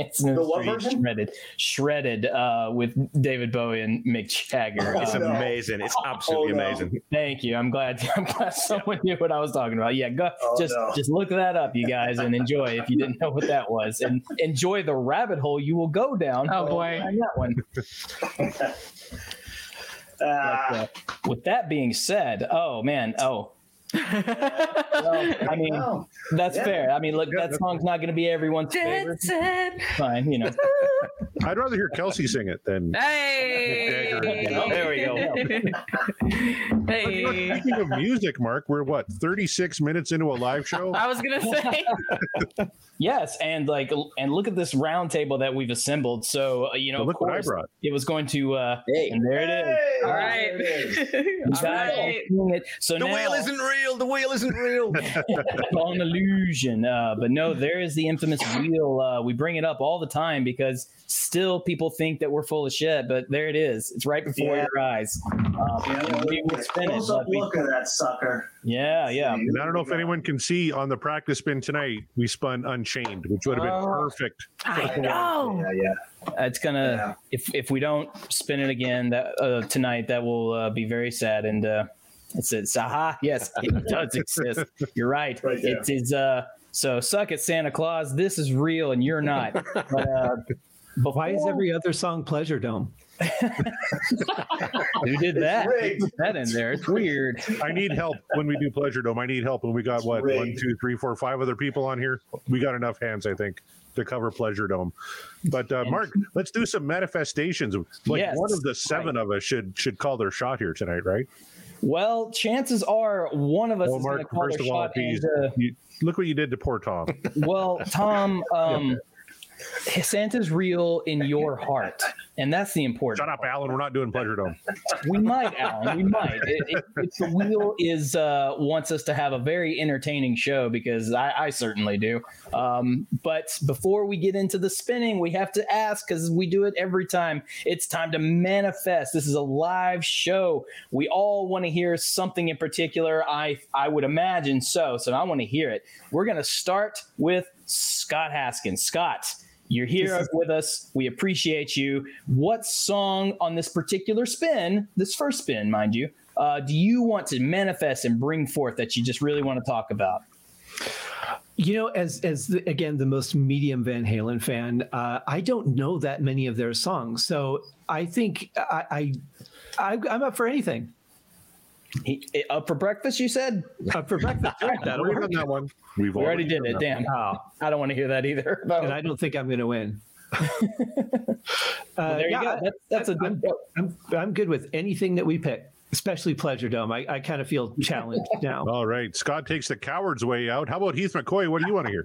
Dancing the what version? Shredded, shredded uh, with David Bowie and Mick Jagger. It's um, amazing. It's absolutely oh, no. amazing. Thank you. I'm glad. I'm glad someone knew what I was talking about. Yeah, go oh, just no. just look that up, you guys, and enjoy if you didn't know what that was, and enjoy the rabbit hole you will go down. Oh boy, that one. but, uh, with that being said, oh man, oh well, I mean, that's yeah. fair. I mean, look, that song's not going to be everyone's favorite. Fine, you know. I'd rather hear Kelsey sing it than. Hey, there we go. hey, speaking of music, Mark, we're what thirty six minutes into a live show. I was gonna say. yes, and like, and look at this round table that we've assembled. So uh, you know, look course, what I brought. It was going to. uh hey. And there it is. Hey. All right. All right. So the now, wheel isn't real. The wheel isn't real. all an illusion. Uh, but no, there is the infamous wheel. Uh, we bring it up all the time because still people think that we're full of shit, but there it is. It's right before yeah. your eyes. Uh, yeah, we would spin it. Look at that sucker. Yeah, yeah. And I don't know if anyone can see on the practice spin tonight, we spun Unchained, which would have been oh, perfect. I know. Yeah, yeah. It's gonna yeah. if if we don't spin it again that uh, tonight, that will uh, be very sad. And uh, it's it's aha, yes, it does exist. You're right. right it is. Uh, so suck it, Santa Claus. This is real, and you're not. But uh, but why is every other song Pleasure Dome? Who did that? Put that in there. It's weird. I need help when we do Pleasure Dome. I need help, and we got what one, two, three, four, five other people on here. We got enough hands, I think, to cover Pleasure Dome. But uh, Mark, let's do some manifestations. Like yes, one of the seven right. of us should should call their shot here tonight, right? Well, chances are one of us well, is going to call their shot. And, uh, you, look what you did to poor Tom. Well, Tom. Um, Santa's real in your heart, and that's the important. Shut up, part. Alan. We're not doing Pleasure Dome. We might, Alan. We might. It, it, the wheel is uh, wants us to have a very entertaining show because I, I certainly do. Um, but before we get into the spinning, we have to ask because we do it every time. It's time to manifest. This is a live show. We all want to hear something in particular. I I would imagine so. So I want to hear it. We're gonna start with Scott Haskins. Scott you're here with us. We appreciate you. What song on this particular spin, this first spin, mind you, uh, do you want to manifest and bring forth that you just really want to talk about? You know, as as the, again the most medium Van Halen fan, uh, I don't know that many of their songs, so I think I, I, I I'm up for anything. He, eh, up for breakfast, you said? Up for breakfast. Right, that We've done that one. We've we already, did it. Damn. Oh. I don't want to hear that either. No. And I don't think I'm going to win. uh, well, there you go. That's, that's a I'm, I'm, I'm good with anything that we pick especially Pleasure Dome. I, I kind of feel challenged now. All right, Scott takes the coward's way out. How about Heath McCoy? What do you want to hear?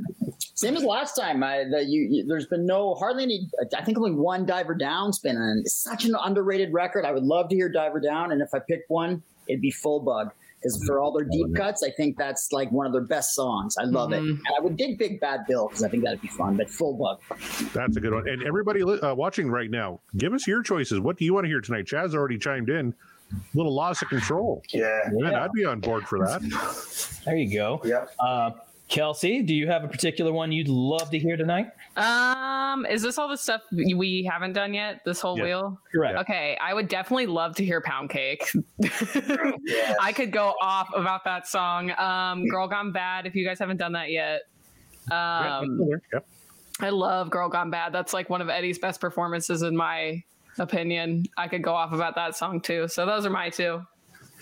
Same as last time. I, the, you, you, there's been no hardly any. I think only one Diver Down spin, and it's such an underrated record. I would love to hear Diver Down, and if I pick one, it'd be Full Bug. Because for all their deep cuts, I think that's like one of their best songs. I love mm-hmm. it. And I would dig Big Bad Bill because I think that'd be fun. But Full Bug. That's a good one. And everybody uh, watching right now, give us your choices. What do you want to hear tonight? Chaz already chimed in. A little loss of control. Yeah. Man, I'd be on board for that. There you go. Yeah. Uh, Kelsey, do you have a particular one you'd love to hear tonight? Um, is this all the stuff we haven't done yet? This whole yeah. wheel? Correct. Okay, I would definitely love to hear Pound Cake. yes. I could go off about that song. Um, Girl Gone Bad. If you guys haven't done that yet, Um, Yep. I love Girl Gone Bad. That's like one of Eddie's best performances in my opinion. I could go off about that song too. So those are my two.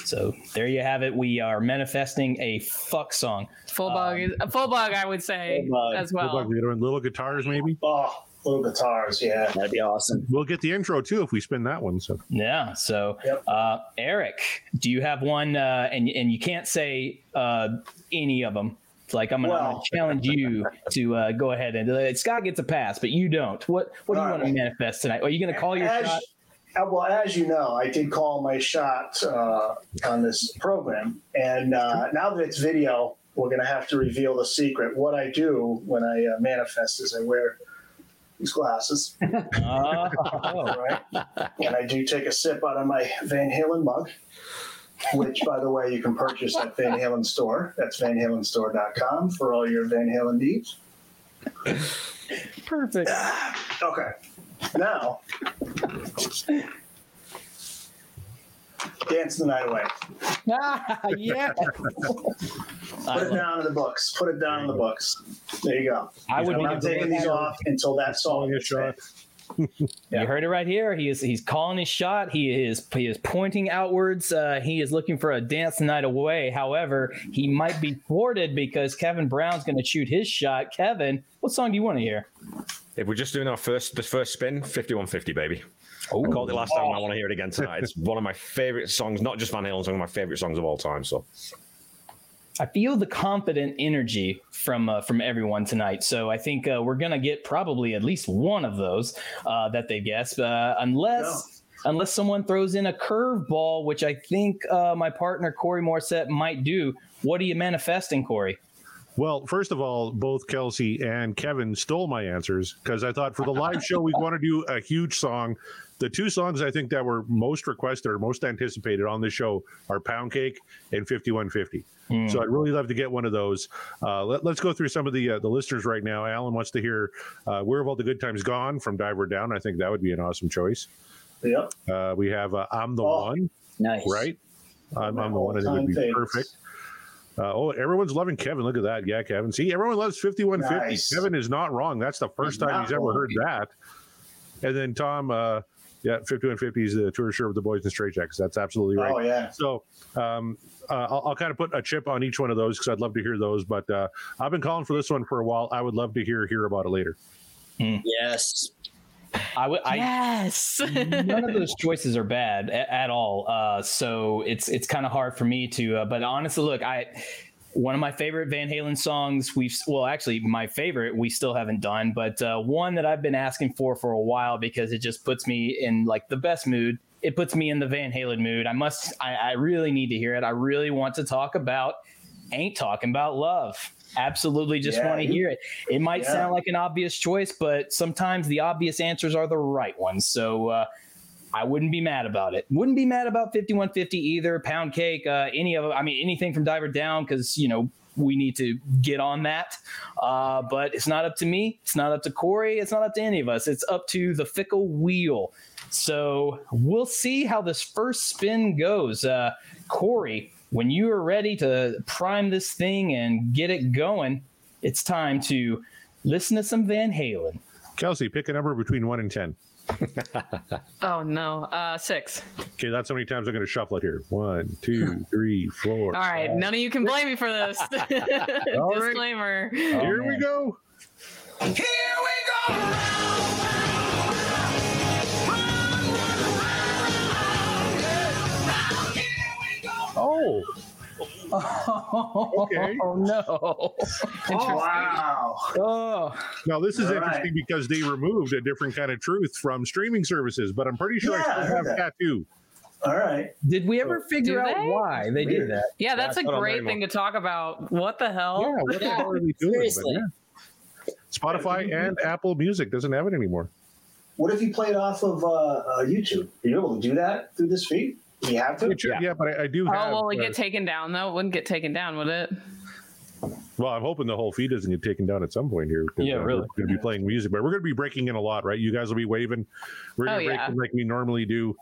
So there you have it. We are manifesting a fuck song. Full bug, is, a full bug, I would say as well. Little, little, little guitars, maybe. Oh, little guitars, yeah. That'd be awesome. We'll get the intro too if we spin that one. So Yeah. So, Yep. uh, Eric, do you have one? Uh, and and you can't say uh, any of them. It's like I'm gonna, I'm gonna challenge you to uh, go ahead and uh, Scott gets a pass, but you don't. What What do you All want to manifest tonight? Are you gonna call your as, shot? Uh, well, as you know, I did call my shot uh, on this program, and uh, now that it's video, we're going to have to reveal the secret. What I do when I uh, manifest is I wear these glasses, Oh, right? and I do take a sip out of my Van Halen mug, which, by the way, you can purchase at Van Halen store. That's vanhalenstore.com for all your Van Halen needs. perfect. Okay. Now, dance the night away. Ah, yeah. Put it down in the books. Put it down in the books. There you go. I would I'm be not taking these off until that song Calling a shot. You heard it right here. He is he's calling his shot. He is he is pointing outwards. Uh, he is looking for a dance night away. However, he might be thwarted because Kevin Brown's going to shoot his shot. Kevin, what song do you want to hear? If we're just doing our first the first spin, 5150, baby. I called it last time. I want to hear it again tonight. It's one of my favorite songs, not just Van Halen, it's one of my favorite songs of all time. So I feel the confident energy from uh, from everyone tonight. So I think uh, we're gonna get probably at least one of those uh, that they guess, uh, unless unless someone throws in a curveball, which I think uh, my partner Corey Morissette might do. What are you manifesting, Corey? Well, first of all, both Kelsey and Kevin stole my answers because I thought for the live show we want to do a huge song. The two songs I think that were most requested or most anticipated on this show are Pound Cake and 5150. So I'd really love to get one of those. Uh, let, us go through some of the uh, the listeners right now. Alan wants to hear uh, "Where Have All the Good Times Gone" from Diver Down. I think that would be an awesome choice. Yep. Uh, we have uh, "I'm the Oh. One," Nice. right? I'm, I'm the one. I think would be favorites. perfect. Uh, oh, everyone's loving Kevin. Look at that. Yeah, Kevin. See, everyone loves 5150. Nice. Kevin is not wrong. That's the first He's time not he's ever heard that. And then Tom, uh, yeah, 5150 is the tour shirt with the boys in straight jackets. That's absolutely right. Oh yeah. So um, uh, I'll, I'll kind of put a chip on each one of those because I'd love to hear those. But uh, I've been calling for this one for a while. I would love to hear hear about it later. Yes. I would. I, Yes. none of those choices are bad a- at all. Uh, so it's it's kind of hard for me to. Uh, but honestly, look, I one of my favorite Van Halen songs. We've well, actually, my favorite we still haven't done, but uh, one that I've been asking for for a while because it just puts me in like the best mood. It puts me in the Van Halen mood. I must. I, I really need to hear it. I really want to talk about. Ain't talking about love. Absolutely, just Yeah, want to hear it. It might Yeah. sound like an obvious choice, but sometimes the obvious answers are the right ones. So uh, I wouldn't be mad about it. Wouldn't be mad about 5150 either. Pound cake, uh, any of them. I mean, anything from Diver Down, because, you know, we need to get on that. Uh, but it's not up to me. It's not up to Corey. It's not up to any of us. It's up to the fickle wheel. So we'll see how this first spin goes. Uh, Corey, when you are ready to prime this thing and get it going, it's time to listen to some Van Halen. Kelsey, pick a number between one and ten. oh no. Uh, six. Okay, that's how many times I'm going to shuffle it here. One, two, three, four. All right. None of you can blame me for this. All right. Disclaimer. Here we go. Here we go. Oh. Okay. Oh no. Oh, wow. Oh. Now this is All interesting because they removed a different kind of truth from streaming services, but I'm pretty sure Yeah, I I still heard have that. tattoo. All right. Did we ever figure out they? why they did that? Yeah, that's Yeah, a I great thing to talk about. What the hell? Yeah, what the Yeah, hell are we doing? But seriously. yeah. Spotify and Apple Music doesn't have it anymore. What if you play it off of uh, uh, YouTube? Are you able to do that through this feed? Do you have to? It should- yeah. but I, I do Oh, have. well, it uh, get taken down though. It wouldn't get taken down, would it? well, I'm hoping the whole feed doesn't get taken down at some point here. Yeah, uh, really. We're going to be playing music, but we're going to be breaking in a lot, right? You guys will be waving. We're going Oh, break yeah. in like we normally do.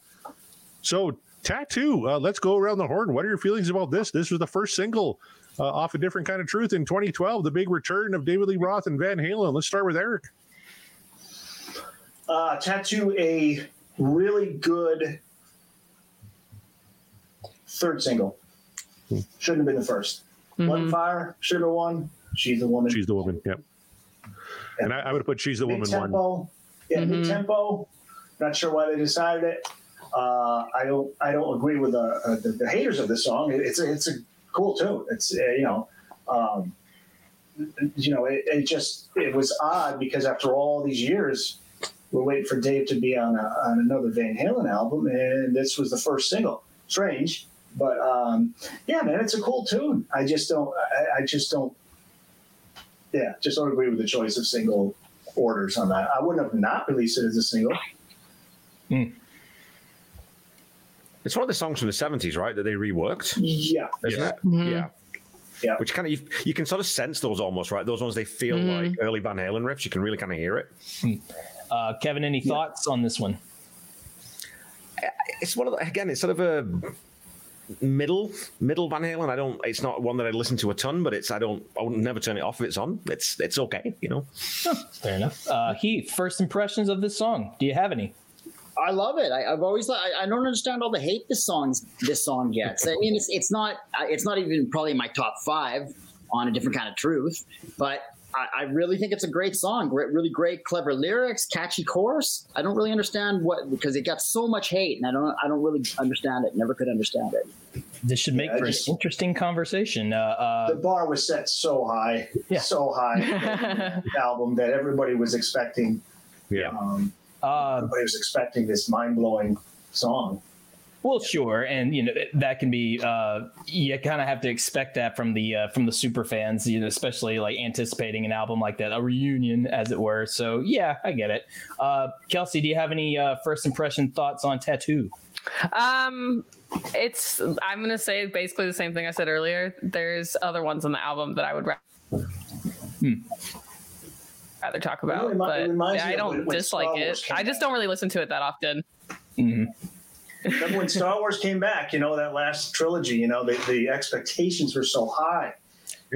So, tattoo. Uh, let's go around the horn. What are your feelings about this? This was the first single uh, off a different kind of truth in 2012, the big return of David Lee Roth and Van Halen. Let's start with Eric. Uh, tattoo a really good third single. Shouldn't have been the 1st One Fire should have been one. She's the woman. She's the woman. Yep. And I, I would have put She's the Woman one. tempo. Yeah, mid tempo. Not sure why they decided it. Uh, I don't. I don't agree with the, uh, the the haters of this song. It- It's a, it's a cool tune. It's uh, you know, um, you know, it, it just it was odd because after all these years, we're waiting for Dave to be on a, on another Van Halen album, and this was the first single. Strange, but um, yeah, man, it's a cool tune. I just don't. I, I just don't. Yeah, just don't agree with the choice of single orders on that. I wouldn't have not released it as a single. It's one of the songs from the 70s, right? That they reworked, Yeah, isn't it? Yeah. Yeah. Which kind of you, you can sort of sense those almost, right? Those ones they feel like early Van Halen riffs. You can really kind of hear it. Uh, Kevin, any thoughts on this one? It's one of the, again, it's sort of a middle middle Van Halen. I don't. It's not one that I listen to a ton, but it's I don't. I would never turn it off if it's on. It's it's okay, you know. Fair enough. Uh, Heath, first impressions of this song. Do you have any? I love it. I, I've always I, I don't understand all the hate this song's this song gets. I mean, it's it's not uh, it's not even probably my top five on a different kind of truth, but I, I really think it's a great song. Great, really great, clever lyrics, catchy chorus. I don't really understand what because it got so much hate, and I don't I don't really understand it. Never could understand it. This should make Yeah, for just- an interesting conversation. Uh, the uh, bar was set so high, Yeah. so high. the album that everybody was expecting. Yeah. Um, uh, everybody was expecting this mind blowing song. Well, sure, and you know that can be. Uh, you kind of have to expect that from the uh, from the super fans, you know, especially like anticipating an album like that, a reunion, as it were. So yeah, I get it. Uh, Kelsey, do you have any uh, first impression thoughts on Tattoo? Um, it's I'm gonna say basically the same thing I said earlier. There's other ones on the album that I would ra- rather talk about, remi- but reminds I don't when- when dislike it. I just don't really listen to it that often. Remember when Star Wars came back? You know that last trilogy. You know the, the expectations were so high.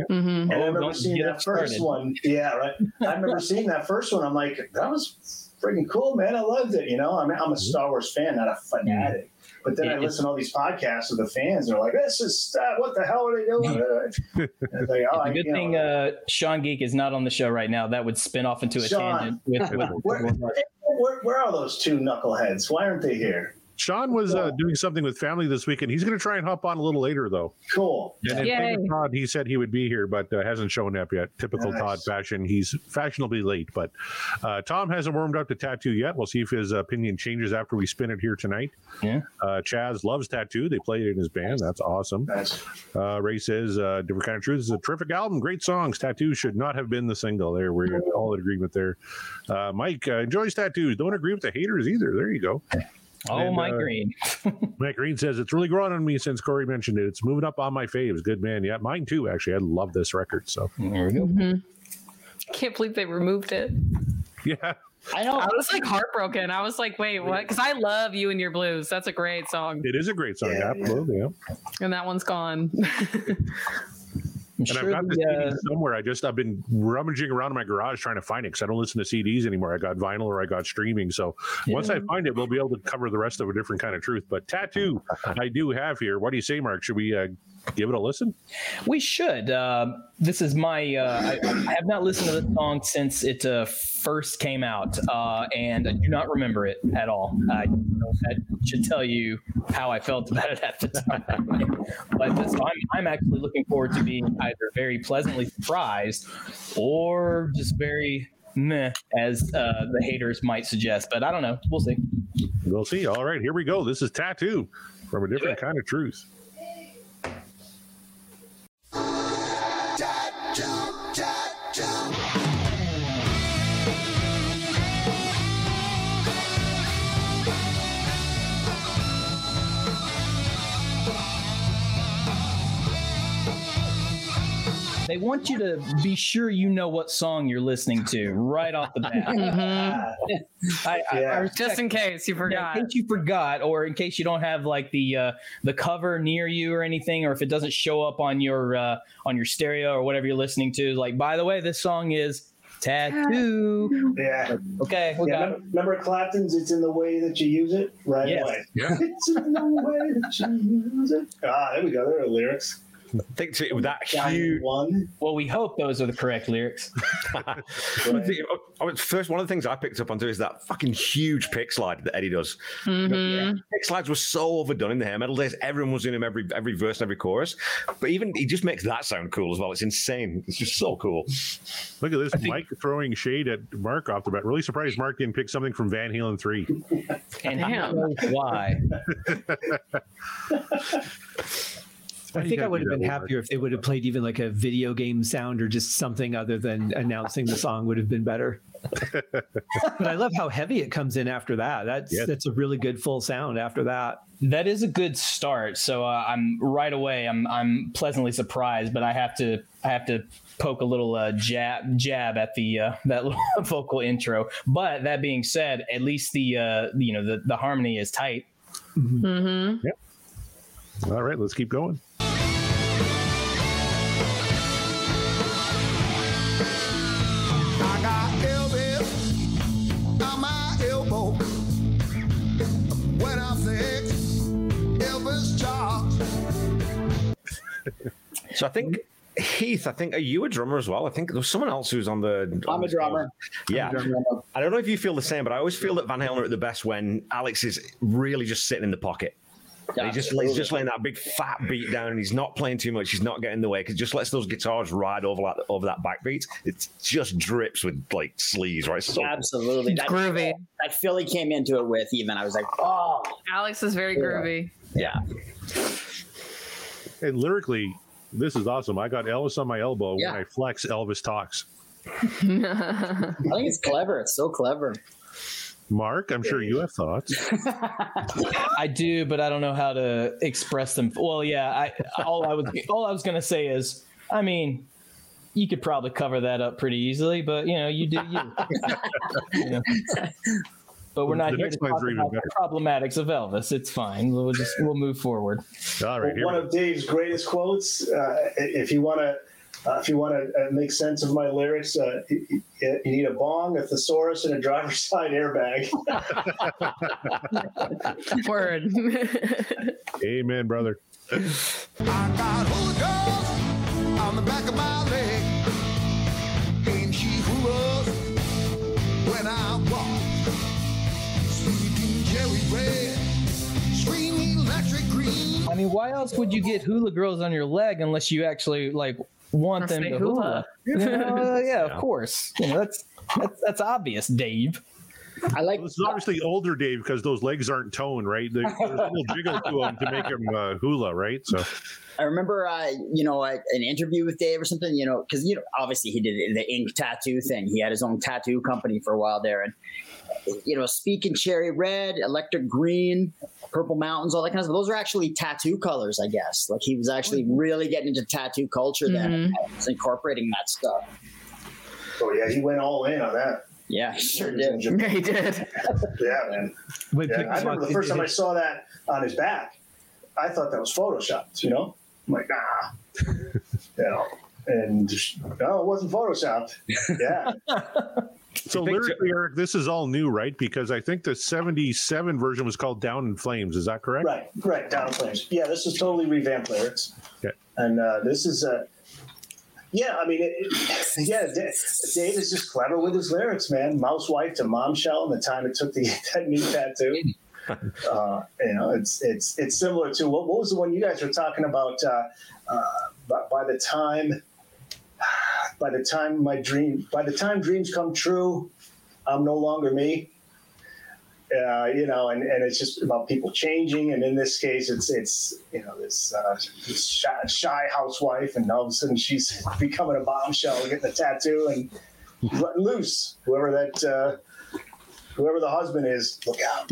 Mm-hmm. And I Oh, remember seeing that us first started. one. Yeah, right. I remember seeing that first one. I'm like, that was freaking cool, man. I loved it. You know, I mean, I'm a Star Wars fan, not a fanatic. But then I listen to all these podcasts of the fans. and They're like, this is uh, what the hell are they doing? And it's like, oh, It's a good you know, thing uh, Sean Geek is not on the show right now. That would spin off into a Sean. tangent. With, with, where, where, where are those two knuckleheads? Why aren't they here? Sean was uh, doing something with family this weekend. He's going to try and hop on a little later, though. Cool. And in Yay. fairness to Todd, he said he would be here, but uh, hasn't shown up yet. Typical Nice. Todd fashion. He's fashionably late, but uh, Tom hasn't warmed up to tattoo yet. We'll see if his opinion changes after we spin it here tonight. Yeah. Uh, Chaz loves tattoo. They play it in his band. That's awesome. Nice. Uh, Ray says, uh, Different Kind of Truth is a terrific album. Great songs. Tattoo should not have been the single. There, we're all in agreement there. Uh, Mike uh, enjoys tattoos. Don't agree with the haters either. There you go. Oh, And, Mike uh, Green. Mike Green says it's really grown on me since Corey mentioned it. It's moving up on my faves. Good man. Yeah, mine too. Actually, I love this record. So There we go. Can't believe they removed it. yeah, I know. I was like heartbroken. I was like, wait, what? Because I love you and your blues. That's a great song, it is a great song. Yeah, absolutely. Yeah. and that one's gone. I'm And I've sure got this CD uh, somewhere. I just I've been rummaging around in my garage trying to find it because I don't listen to CDs anymore. I got vinyl or I got streaming. So once I find it, we'll be able to cover the rest of a different kind of truth. But tattoo, I do have here. What do you say, Mark? Should we uh, give it a listen? We should. Uh, this is my. Uh, I, I have not listened to this song since it uh, first came out, uh, and I do not remember it at all. I, that should tell you how I felt about it at the time. but so I'm, I'm actually looking forward to being either very pleasantly surprised or just very meh, as uh, the haters might suggest. But I don't know. We'll see. We'll see. All right, here we go. This is tattoo from a different kind of truth. They want you to be sure you know what song you're listening to right off the bat. Mm-hmm. I, I, I Just in case you yeah, forgot. in case you forgot, or in case you don't have like the uh, the cover near you or anything, or if it doesn't show up on your uh, on your stereo or whatever you're listening to. Like, by the way, this song is Tattoo. Yeah. Okay, we yeah got remember, remember Clapton's "It's in the Way That You Use It" right Yes. away. Yeah. it's in the way that you use it. Ah, there we go. There are lyrics. I think to, with that Giant huge. one. Well, we hope those are the correct lyrics. The- First, one of the things I picked up on too is that fucking huge pick slide that Eddie does. Mhm. Pick slides were so overdone in the hair metal days. Everyone was in them every every verse and every chorus. But even he just makes that sound cool as well. It's insane. It's just so cool. Look at this, Mike throwing shade at Mark off the bat. Really surprised Mark didn't pick something from Van Halen 3. And Damn. who knows why? I think I would have been happier if they would have played even like a video game sound or just something other than announcing the song would have been better. but I love how heavy it comes in after that. That's Yes. that's a really good full sound after that. That is a good start. So uh, I'm right away. I'm I'm pleasantly surprised, but I have to I have to poke a little uh, jab jab at the uh, that little vocal intro. But that being said, at least the uh, you know the the harmony is tight. Mm-hmm. All right, let's keep going. I got Elvis on my elbow. When I think Elvis Charles. So I think Heath. I think are you a drummer as well? I think there's someone else who's on the. I'm a drummer. Yeah. I'm a drummer. I don't know if you feel the same, but I always feel that Van Halen are at the best when Alex is really just sitting in the pocket. Yeah, he just he's just laying that big fat beat down, and he's not playing too much. He's not getting in the way because just lets those guitars ride over that over that backbeat. It just drips with like sleaze, right? So Absolutely. That, Groovy. that Philly came into it with even. I was like, oh, Alex is very groovy. yeah. And lyrically, this is awesome. I got Elvis on my elbow Yeah. when I flex, Elvis talks. I think it's clever. It's so clever. Mark, I'm sure you have thoughts. I do, but I don't know how to express them. Well, yeah, I all I was all I was gonna say is, I mean, you could probably cover that up pretty easily, but you know, you do you. You know. But we're not The here to talk about the problematics of Elvis. It's fine. We'll just we'll move forward. All right, here One we of Dave's greatest quotes. Uh, if you want to, uh, if you want to uh, make sense of my lyrics, uh, you, you need a bong, a thesaurus, and a driver's side airbag. Word. Amen, brother. I got hooligans on the back of my leg. Ain't she hooligans when I walk? Sweet cherry red, scream electric green. I mean, why else would you get hula girls on your leg unless you actually like want Or them to hula. hula? You know, uh, yeah, of course. You know, that's that's, that's obvious, Dave. I like This is obviously older Dave because those legs aren't toned, right? There- There's a little jiggle to them to make him uh, hula, right? So I remember, uh, you know, uh, an interview with Dave or something, you know, because, you know, obviously he did the ink tattoo thing. He had his own tattoo company for a while there. And, you know, speaking cherry red, electric green, purple mountains, all that kind of stuff. Those are actually tattoo colors, I guess. Like he was actually oh. really getting into tattoo culture then mm-hmm. and was incorporating that stuff. oh yeah, he went all in on that. Yeah, he sure did. yeah, he did. Yeah, man. Wait, Yeah, I remember one. the first time I saw that on his back, I thought that was photoshopped. You know, I'm like, nah, you know, and just, no, it wasn't photoshopped. Yeah, So lyrically, Eric, this is all new, right? Because I think the '77 version was called "Down in Flames." Is that correct? right, right. Down in flames. Yeah, this is totally revamped lyrics, Okay. and uh, this is Uh, yeah, I mean, it, it, yeah, Da- Dave is just clever with his lyrics, man. Mouse wife to mom shell, and the time it took to get that knee tattoo. Uh, you know, it's it's it's similar to what, what was the one you guys were talking about? Uh, uh, by, by the time, by the time my dream, by the time dreams come true, I'm no longer me. Uh, you know, and, and it's just about people changing. And in this case, it's it's you know this, uh, this shy, shy housewife, and all of a sudden she's becoming a bombshell, getting a tattoo, and letting loose whoever that uh, whoever the husband is, look out.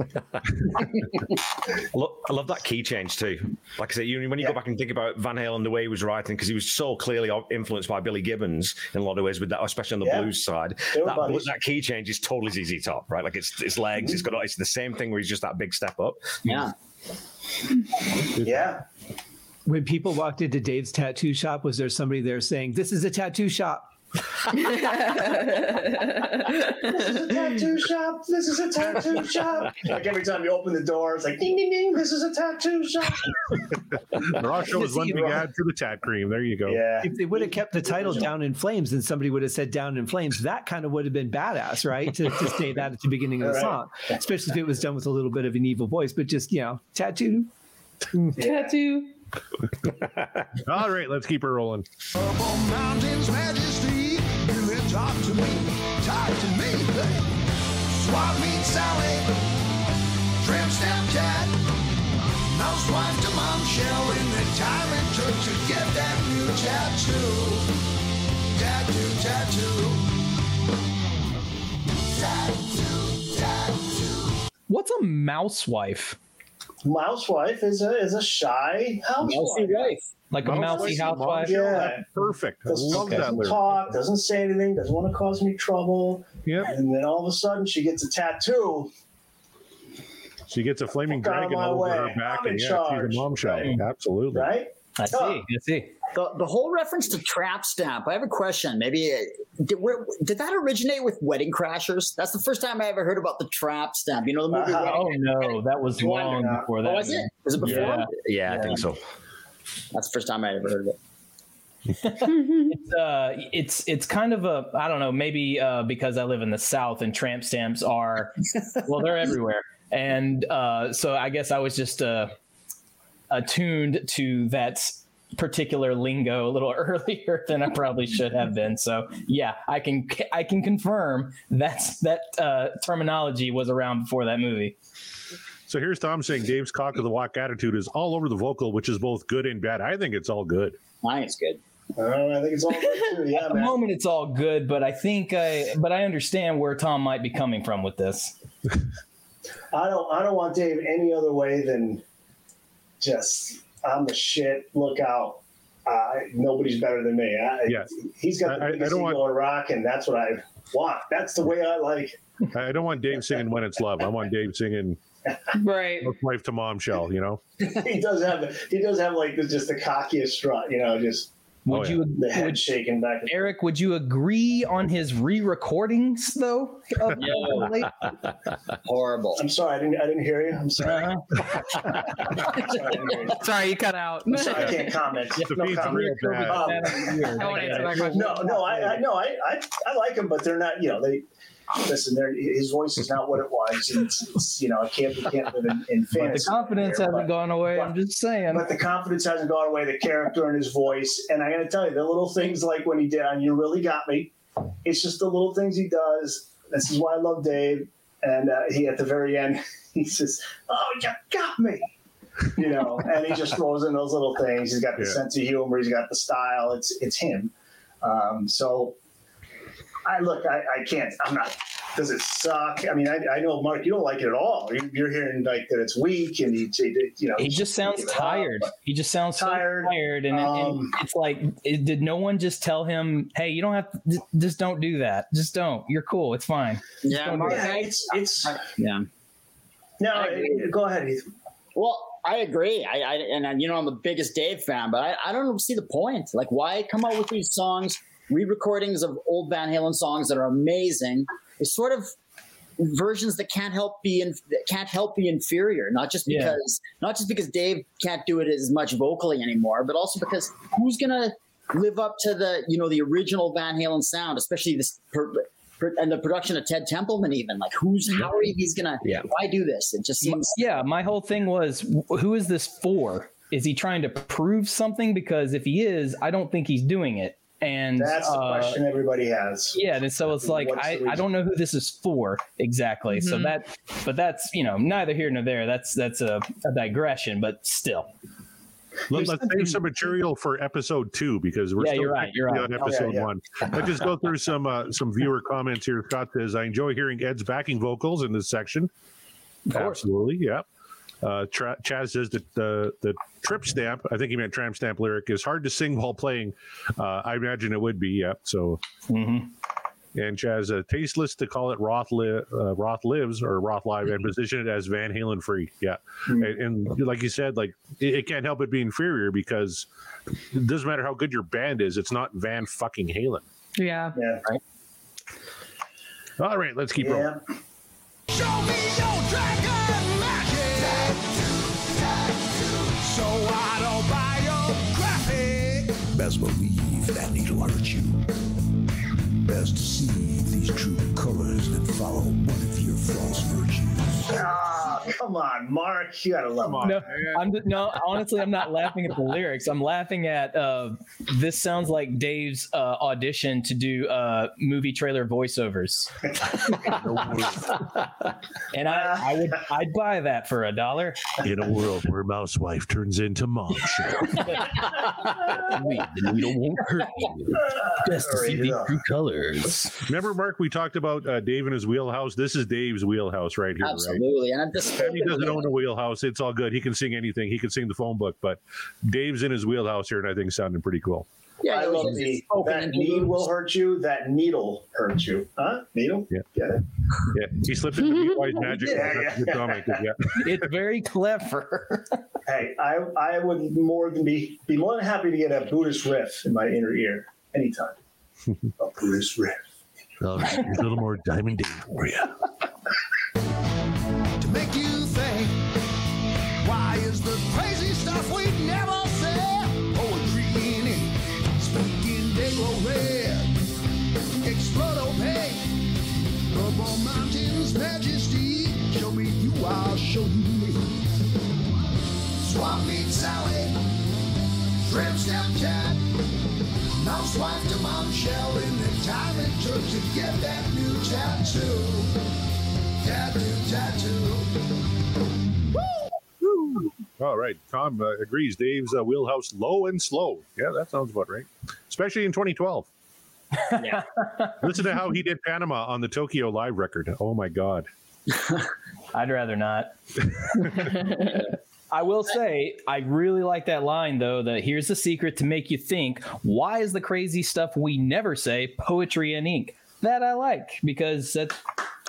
I, love, I love that key change too. Like I said, you, when you Yeah. go back and think about Van Halen, the way he was writing, because he was so clearly influenced by Billy Gibbons in a lot of ways, with that, especially on the Yeah. blues side. That, buddies. that key change is totally ZZ Top, right? Like it's it's legs, it's got it's the same thing where he's just that big step up. Yeah. Yeah. When people walked into Dave's tattoo shop, was there somebody there saying, "This is a tattoo shop"? This is a tattoo shop. This is a tattoo shop. Like every time you open the door, it's like ding ding ding. This is a tattoo shop. Russia was one See, big Ro- ad for the tat cream. There you go. Yeah. If they would have kept the title "Down in Flames" and somebody would have said "Down in Flames," that kind of would have been badass, right? To, to say that at the beginning of the Right. song, especially if it was done with a little bit of an evil voice. But just you know, tattoo. Tattoo. All right, let's keep her rolling. Talk to me, talk to me. Hey. Swap meet Sally, trim stamp cat, mouse wife to mom shell in the time it took to get that new tattoo. Tattoo, tattoo. Tattoo, tattoo. What's a mousewife? Mousewife is a is a shy housewife. Mousy wife. Like a mousy housewife? Yeah. Perfect. I Doesn't, love that doesn't lyric. talk, doesn't say anything, doesn't want to cause me trouble. Yep. And then all of a sudden she gets a tattoo. She gets a flaming Look dragon my all over way. her back, I'm and yeah, charge. she's a mom shell. Right. Absolutely. Right? I see. I see. The, the whole reference to trap stamp. I have a question. Maybe uh, did, where, did that originate with Wedding Crashers? That's the first time I ever heard about the trap stamp. You know the movie. Uh-huh. Oh no, that was long before that. Oh, was it? Was it before? Yeah. Yeah, I think so. That's the first time I ever heard of it. It's uh, it's it's kind of a I don't know maybe uh, because I live in the South and tramp stamps are well they're everywhere and uh, so I guess I was just uh, attuned to that particular lingo a little earlier than I probably should have been. So yeah, I can I can confirm that's that uh, terminology was around before that movie. So here's Tom saying Dave's cock of the walk attitude is all over the vocal, which is both good and bad. I think it's all good. I think it's good. Uh, I think it's all good too. Yeah, At the man. moment, it's all good, but I think I but I understand where Tom might be coming from with this. I don't I don't want Dave any other way than just I'm the shit. Look out. Uh, nobody's better than me. I, Yeah. He's got the I- I- I biggest don't ego in rock, and that's what I want. That's the way I like. I I don't want Dave singing "When It's Love." I want Dave singing Right. "Wife to Mom Shell." You know, he does have the, he does have like the, just the cockiest strut, you know, just Would Oh, yeah. you the head would, shaking back. And Eric? Would you agree on his re-recordings though? of- Horrible. I'm sorry, I didn't I didn't hear you. I'm sorry. Uh-huh. Sorry, I didn't you. Sorry, you cut out. I'm sorry, I can't comment. the No comment. Um, I won't answer that question. No, no, I, I no, I, I, I like them but they're not. You know, they listen. They're, his voice is not what it was. and It's, it's, you know, I can't, we can't live in, in But the confidence here, hasn't but- gone away. I'm just saying. But the confidence hasn't gone away. The character and his voice, and I got to tell you, the little things like when he did on "You Really Got Me," it's just the little things he does. This is why I love Dave. And uh, he at the very end, he says, "Oh, you got me." You know, and he just throws in those little things. He's got the Yeah. sense of humor. He's got the style. It's it's him. Um, so, I look. I, I can't. I'm not. Does it suck? I mean, I, I know Mark. You don't like it at all. You- You're hearing like that it's weak, and you, you know, he just sounds give it up, tired. He just sounds Tired. so tired, and, it- and Um, it's like, it, did no one just tell him, "Hey, you don't have to. Just, just don't do that. Just don't. You're cool. It's fine." Yeah, Mark, Yeah, it's it's. yeah. No, go ahead. Heath. Well, I agree. I, I and uh, you know I'm the biggest Dave fan, but I, I don't see the point. Like, why come out with these songs, re-recordings of old Van Halen songs that are amazing? It's sort of versions that can't help be in, can't help be inferior. Not just Yeah. because not just because Dave can't do it as much vocally anymore, but also because who's gonna live up to the you know the original Van Halen sound, especially this. Per, per- and the production of Ted Templeman, even like who's how are he's gonna Yeah. why do this? It just seems Yeah, my whole thing was, who is this for? Is he trying to prove something? Because if he is, I don't think he's doing it. And That's the uh, question everybody has. Yeah, and so it's like What's I. I don't know who this is for exactly. So Mhm. that, but that's you know neither here nor there. That's that's a, a digression, but still. Let, us save some material for episode two because we're Yeah, still you're right, you're technically right. on Oh, yeah, episode yeah. one. Let's just go through some uh, some viewer comments here. Scott says, "I enjoy hearing Ed's backing vocals in this section." Absolutely, yeah. Uh, Tra- Chaz says that the the trip stamp, I think he meant tramp stamp lyric, is hard to sing while playing. Uh, I imagine it would be, yeah. So, Mhm. and Chaz, uh, tasteless to call it Roth li- uh, Roth lives or Roth live and position it as Van Halen free, yeah. And, and like you said, like it, it can't help but be inferior because it doesn't matter how good your band is, it's not Van fucking Halen. Yeah. Yeah. All right, let's keep rolling. Yeah. Show Best believe that needle hurt you. Best see these true colors that follow one of your false virtues. Ah, come on, Mark. You gotta love Mark. No, I'm just, no. Honestly, I'm not laughing at the lyrics. I'm laughing at uh, this. Sounds like Dave's uh, audition to do uh, movie trailer voiceovers, and I, I would I'd buy that for a dollar. In a world where Mousewife turns into Mom Show. Wait, the needle won't hurt you. Best to see the true colors. Remember, Mark, we talked about uh, Dave and his wheelhouse. This is Dave's wheelhouse right here, right? Absolutely. And I'm just Sammy doesn't own a wheelhouse. It's all good. He can sing anything. He can sing the phone book, but Dave's in his wheelhouse here, and I think sounding pretty cool. yeah, I love the that in need blues. will hurt you. That needle hurts you. Huh? Needle? Yeah. Get it? Yeah, he slipped into Meatwise magic. Yeah, yeah. good comment. 'cause, Yeah. It's very clever. Hey, I I would more than be be more than happy to get a Buddhist riff in my inner ear anytime. a Buddhist riff. All right, a little more Diamond Dave for you. explode. Purple mountains, majesty. Show me you, I'll show you Sally, trim stem cat. Wife to mom shell in the time it took to get that new tattoo. Tattoo, tattoo. All right, Tom uh, agrees. Dave's uh, wheelhouse low and slow. Yeah, that sounds about right. Especially in 2012. Yeah. Listen to how he did Panama on the Tokyo Live record. Oh my God. I'd rather not. I will say, I really like that line though. That here's the secret to make you think. Why is the crazy stuff we never say poetry and ink? That I like because that's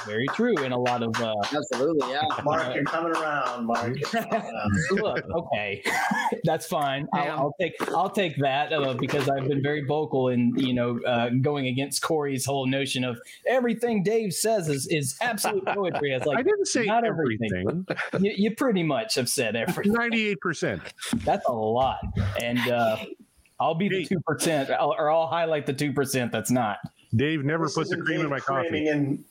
very true in a lot of. Uh, Absolutely, yeah. Mark, you're coming around, Mark. Coming around. look, okay, that's fine. I'll, I'll take I'll take that uh, because I've been very vocal in you know uh, going against Corey's whole notion of everything Dave says is is absolute poetry. It's like I didn't say not everything. You, you pretty much have said everything. 98%. That's a lot, and uh, I'll be the two percent, or I'll highlight the two percent that's not. Dave never This puts the isn't cream in my coffee. cramming In,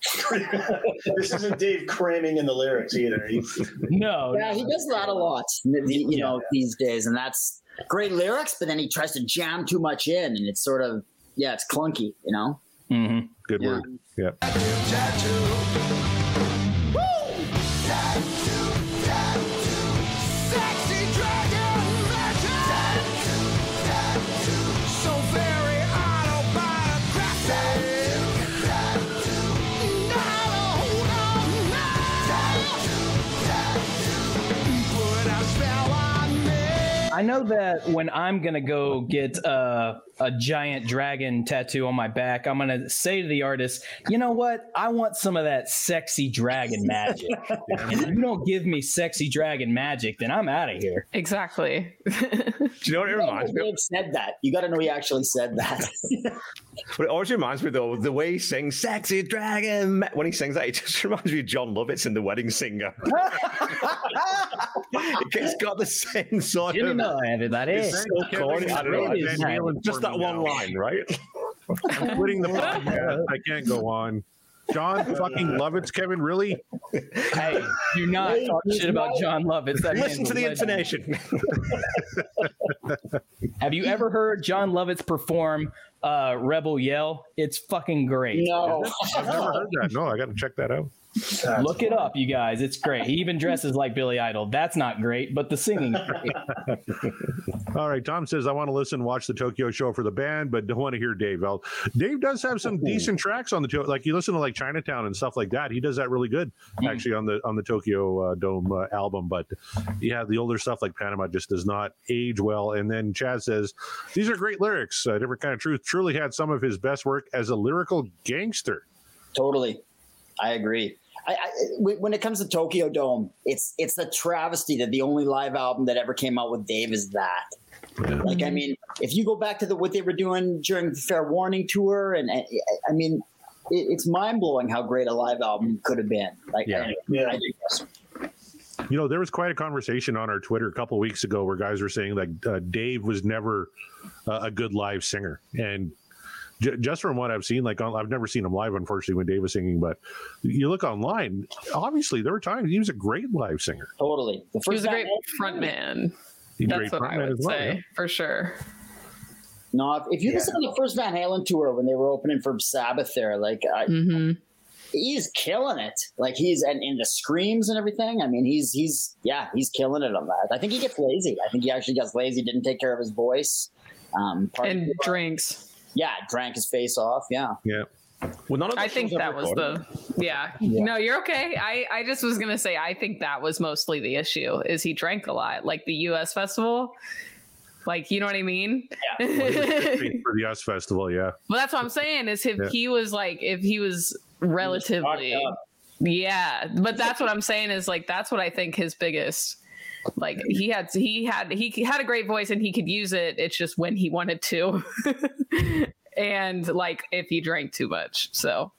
this isn't Dave cramming in the lyrics either. He- No, Yeah, he does that a lot, the- the- you know, these days, and that's great lyrics. But then he tries to jam too much in, and it's sort of yeah, it's clunky, you know. Mhm. Good Yeah. word. Yeah. I know that when I'm gonna go get uh, a giant dragon tattoo on my back, I'm gonna say to the artist, "You know what? I want some of that sexy dragon magic. and if you don't give me sexy dragon magic, then I'm out of here." Exactly. Do you know what it reminds me of? Said that. You got to know he actually said that. But it always reminds me though the way he sings "Sexy Dragon." When he sings that, it just reminds me of Jon Lovitz in The Wedding Singer. it's got the same sort You of. know, everybody. It's so corny. I don't know. It is Just that one now. line, right? I'm quitting the podcast. I can't go on. Jon fucking Lovitz, Kevin, really? Hey, do not talk shit about Jon Lovitz. That Listen to the legend. intonation. Have you ever heard Jon Lovitz perform uh, "Rebel Yell"? It's fucking great. no, I've never heard that. No, I got to check that out. That's Look it up, you guys. It's great. He even dresses like Billy Idol. That's not great, but the singing. All right, Tom says I want to listen, watch the Tokyo show for the band, but don't want to hear Dave. Well, Dave does have some decent tracks on the to- like you listen to like Chinatown and stuff like that. He does that really good actually on the on the Tokyo uh, Dome uh, album. But yeah, the older stuff like Panama just does not age well. And then Chad says these are great lyrics. Uh, Different kind of truth truly had some of his best work as a lyrical gangster. Totally, I agree. I, I, when it comes to Tokyo Dome, it's it's a travesty that the only live album that ever came out with Dave is that. Like, I mean, if you go back to the what they were doing during the Fair Warning tour, and I, I mean, it, it's mind blowing how great a live album could have been. Like, Yeah. anyway, Yeah. I digress. You know, there was quite a conversation on our Twitter a couple weeks ago where guys were saying like uh, Dave was never uh, a good live singer, and j- just from what I've seen, like on, I've never seen him live, unfortunately, when Dave was singing. But you look online, obviously there were times he was a great live singer. Totally, the He was a great Van Halen- frontman. That's great what I would well, say yeah. for sure. No, if, if you listen to the first Van Halen tour when they were opening for Sabbath, there, like I, hmm he's killing it. Like he's and in the screams and everything. I mean, he's he's yeah, he's killing it on that. I think he gets lazy. I think he actually gets lazy. Didn't take care of his voice. Um, And it- drinks. Yeah, drank his face off. Yeah, Yeah. Well, none of I think that was the yeah. No, you're okay. I I just was gonna say I think that was mostly the issue is he drank a lot, like the U.S. festival. Like you know what I mean? Yeah. for the US Festival, yeah. Well, that's what I'm saying is if Yeah. he was like if he was relatively fucked up. yeah, but that's what I'm saying is like that's what I think his biggest like he had he had he had a great voice and he could use it. It's just when he wanted to. and like if he drank too much. So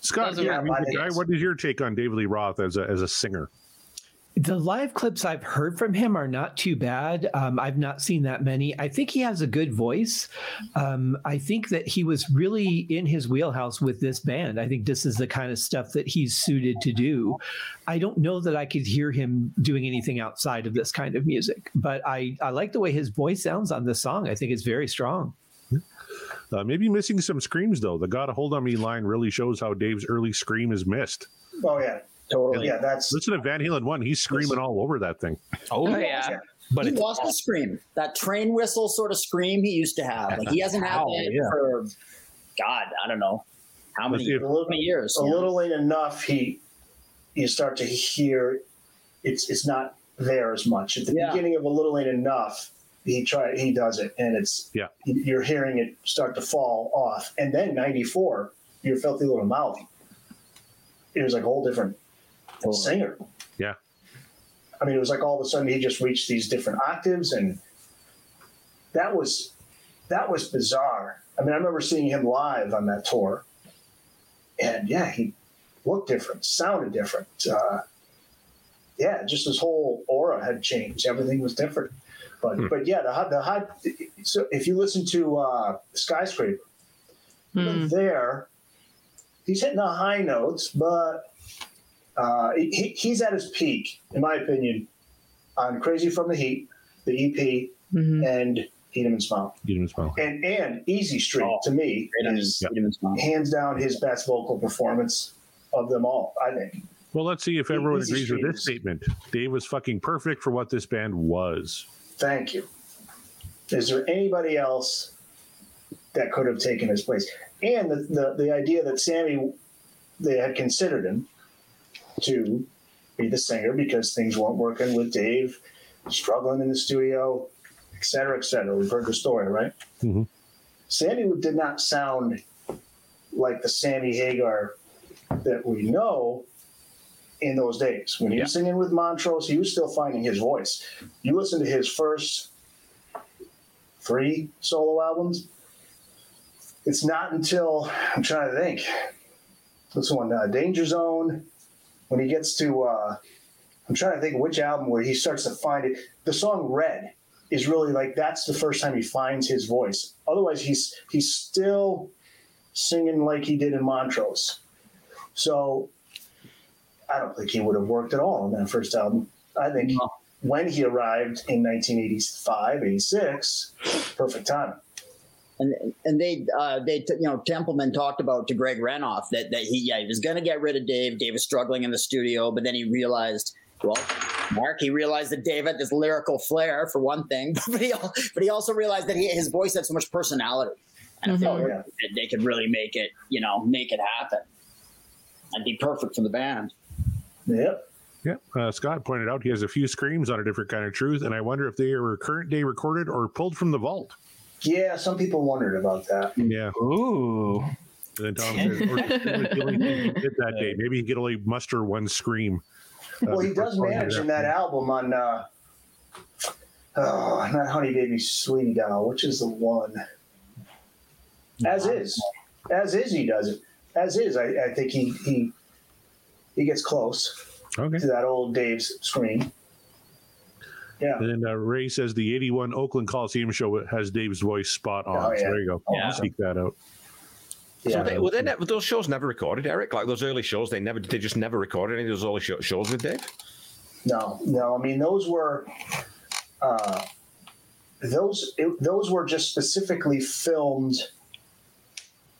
Scott, Those are you're a my music guy. days. What is your take on David Lee Roth as a as a singer? The live clips I've heard from him are not too bad. Um, I've not seen that many. I think he has a good voice. Um, I think that he was really in his wheelhouse with this band. I think this is the kind of stuff that he's suited to do. I don't know that I could hear him doing anything outside of this kind of music, but I, I like the way his voice sounds on this song. I think it's very strong. Uh, maybe missing some screams though. The "Got a Hold on Me" line really shows how Dave's early scream is missed. Oh yeah, totally. yeah. That's Listen to Van Halen one; he's screaming all over that thing. oh, oh yeah. But he lost the scream. That train whistle sort of scream he used to have. Like he hasn't had Ow, that yeah. for God, I don't know how many, Let's if- how many years. a you little ain't enough. He, you start to hear, it's it's not there as much at the Yeah. beginning of a little ain't enough. He try he does it, and it's Yeah. You're hearing it start to fall off, and then '94, your filthy little mouth. It was like a whole different Totally. singer. Yeah. I mean, it was like all of a sudden he just reached these different octaves, and that was that was bizarre. I mean, I remember seeing him live on that tour, and yeah, he looked different, sounded different. Uh, yeah, just his whole aura had changed. Everything was different. But Hmm. but yeah, the high, the high. So if you listen to uh, Skyscraper, Hmm. there, he's hitting the high notes, but uh, he, he's at his peak, in my opinion, on "Crazy from the Heat," the EP, Mhm. and "Eat 'Em and Smile," You didn't smell. and and "Easy Street" Oh, to me is his- great on his mouth. hands down his best vocal performance of them all. I think. Well, let's see if everyone Easy agrees with this is- statement. Dave was fucking perfect for what this band was. Thank you. Is there anybody else that could have taken his place? And the, the, the idea that Sammy, they had considered him to be the singer because things weren't working with Dave, struggling in the studio, et cetera, et cetera. We've heard the story, right? Mhm. Sammy did not sound like the Sammy Hagar that we know in those days. When he was singing with Montrose, he was still finding his voice. You listen to his first three solo albums. It's not until I'm trying to think. This one, uh, Danger Zone, when he gets to, uh, I'm trying to think which album where he starts to find it. The song Red is really like that's the first time he finds his voice. Otherwise, he's he's still singing like he did in Montrose. So I don't think he would have worked at all on that first album. I think when he arrived in 1985, 86, perfect time. And and they uh, they t- you know Templeman talked about to Greg Renoff that that he yeah he was going to get rid of Dave. Dave was struggling in the studio, but then he realized well. Mark, he realized that Dave had this lyrical flair for one thing, but he but he also realized that he, his voice had so much personality, and I felt Mhm. that they could really make it you know make it happen and be perfect for the band. Yep. Yeah, uh, Scott pointed out he has a few screams on a different kind of truth, and I wonder if they are current day recorded or pulled from the vault. Yeah, some people wondered about that. Yeah. Ooh. And then Tom says, or the only thing he did that day. Maybe he could only muster one scream. uh, Well, he does manage in that album on, uh, oh, not Honey Baby Sweetie Doll, which is the one. As is, as is, he does it. As is, I, I think he he he gets close Okay. to that old Dave's scream. Yeah. And then uh, Ray says the 81 Oakland Coliseum show has Dave's voice spot on. Oh, So there you go. Yeah. Seek that out. So Yeah. they, were they never, those shows never recorded, Eric? Like those early shows, they never, they just never recorded any of those early sho- shows with Dave. No, no. I mean, those were uh, those it, those were just specifically filmed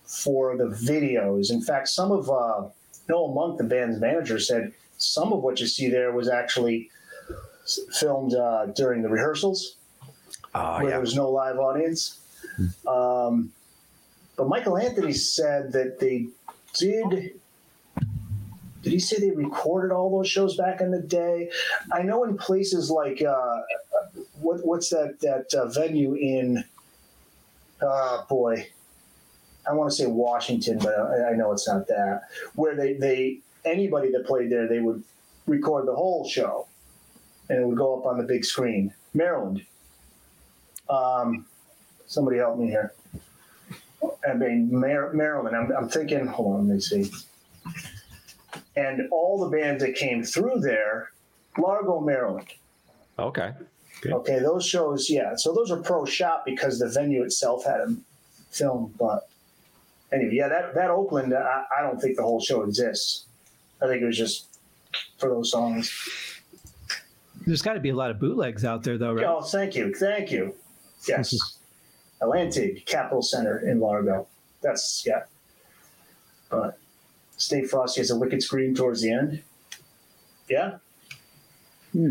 for the videos. In fact, some of uh, Noel Monk, the band's manager, said some of what you see there was actually s- filmed uh, during the rehearsals, Ah, where yeah. there was no live audience. Um, but Michael Anthony said that they did. Did he say they recorded all those shows back in the day? I know in places like uh, what what's that that uh, venue in? Uh, boy, I want to say Washington, but I, I know it's not that. Where they they anybody that played there, they would record the whole show, and it would go up on the big screen. Maryland. Um, somebody help me here. I mean, Mar- Maryland. I'm, I'm thinking. Hold on, let me see. And all the bands that came through there, Largo, Maryland. Okay. Okay, those shows, yeah. So those are pro shot because the venue itself had them filmed. But anyway, yeah, that that Oakland, I, I don't think the whole show exists. I think it was just for those songs. There's got to be a lot of bootlegs out there, though, right? Oh, thank you, thank you. Yes, Atlantic Capital Center in Largo. That's yeah. But Stay Frosty has a wicked scream towards the end. Yeah, Hmm.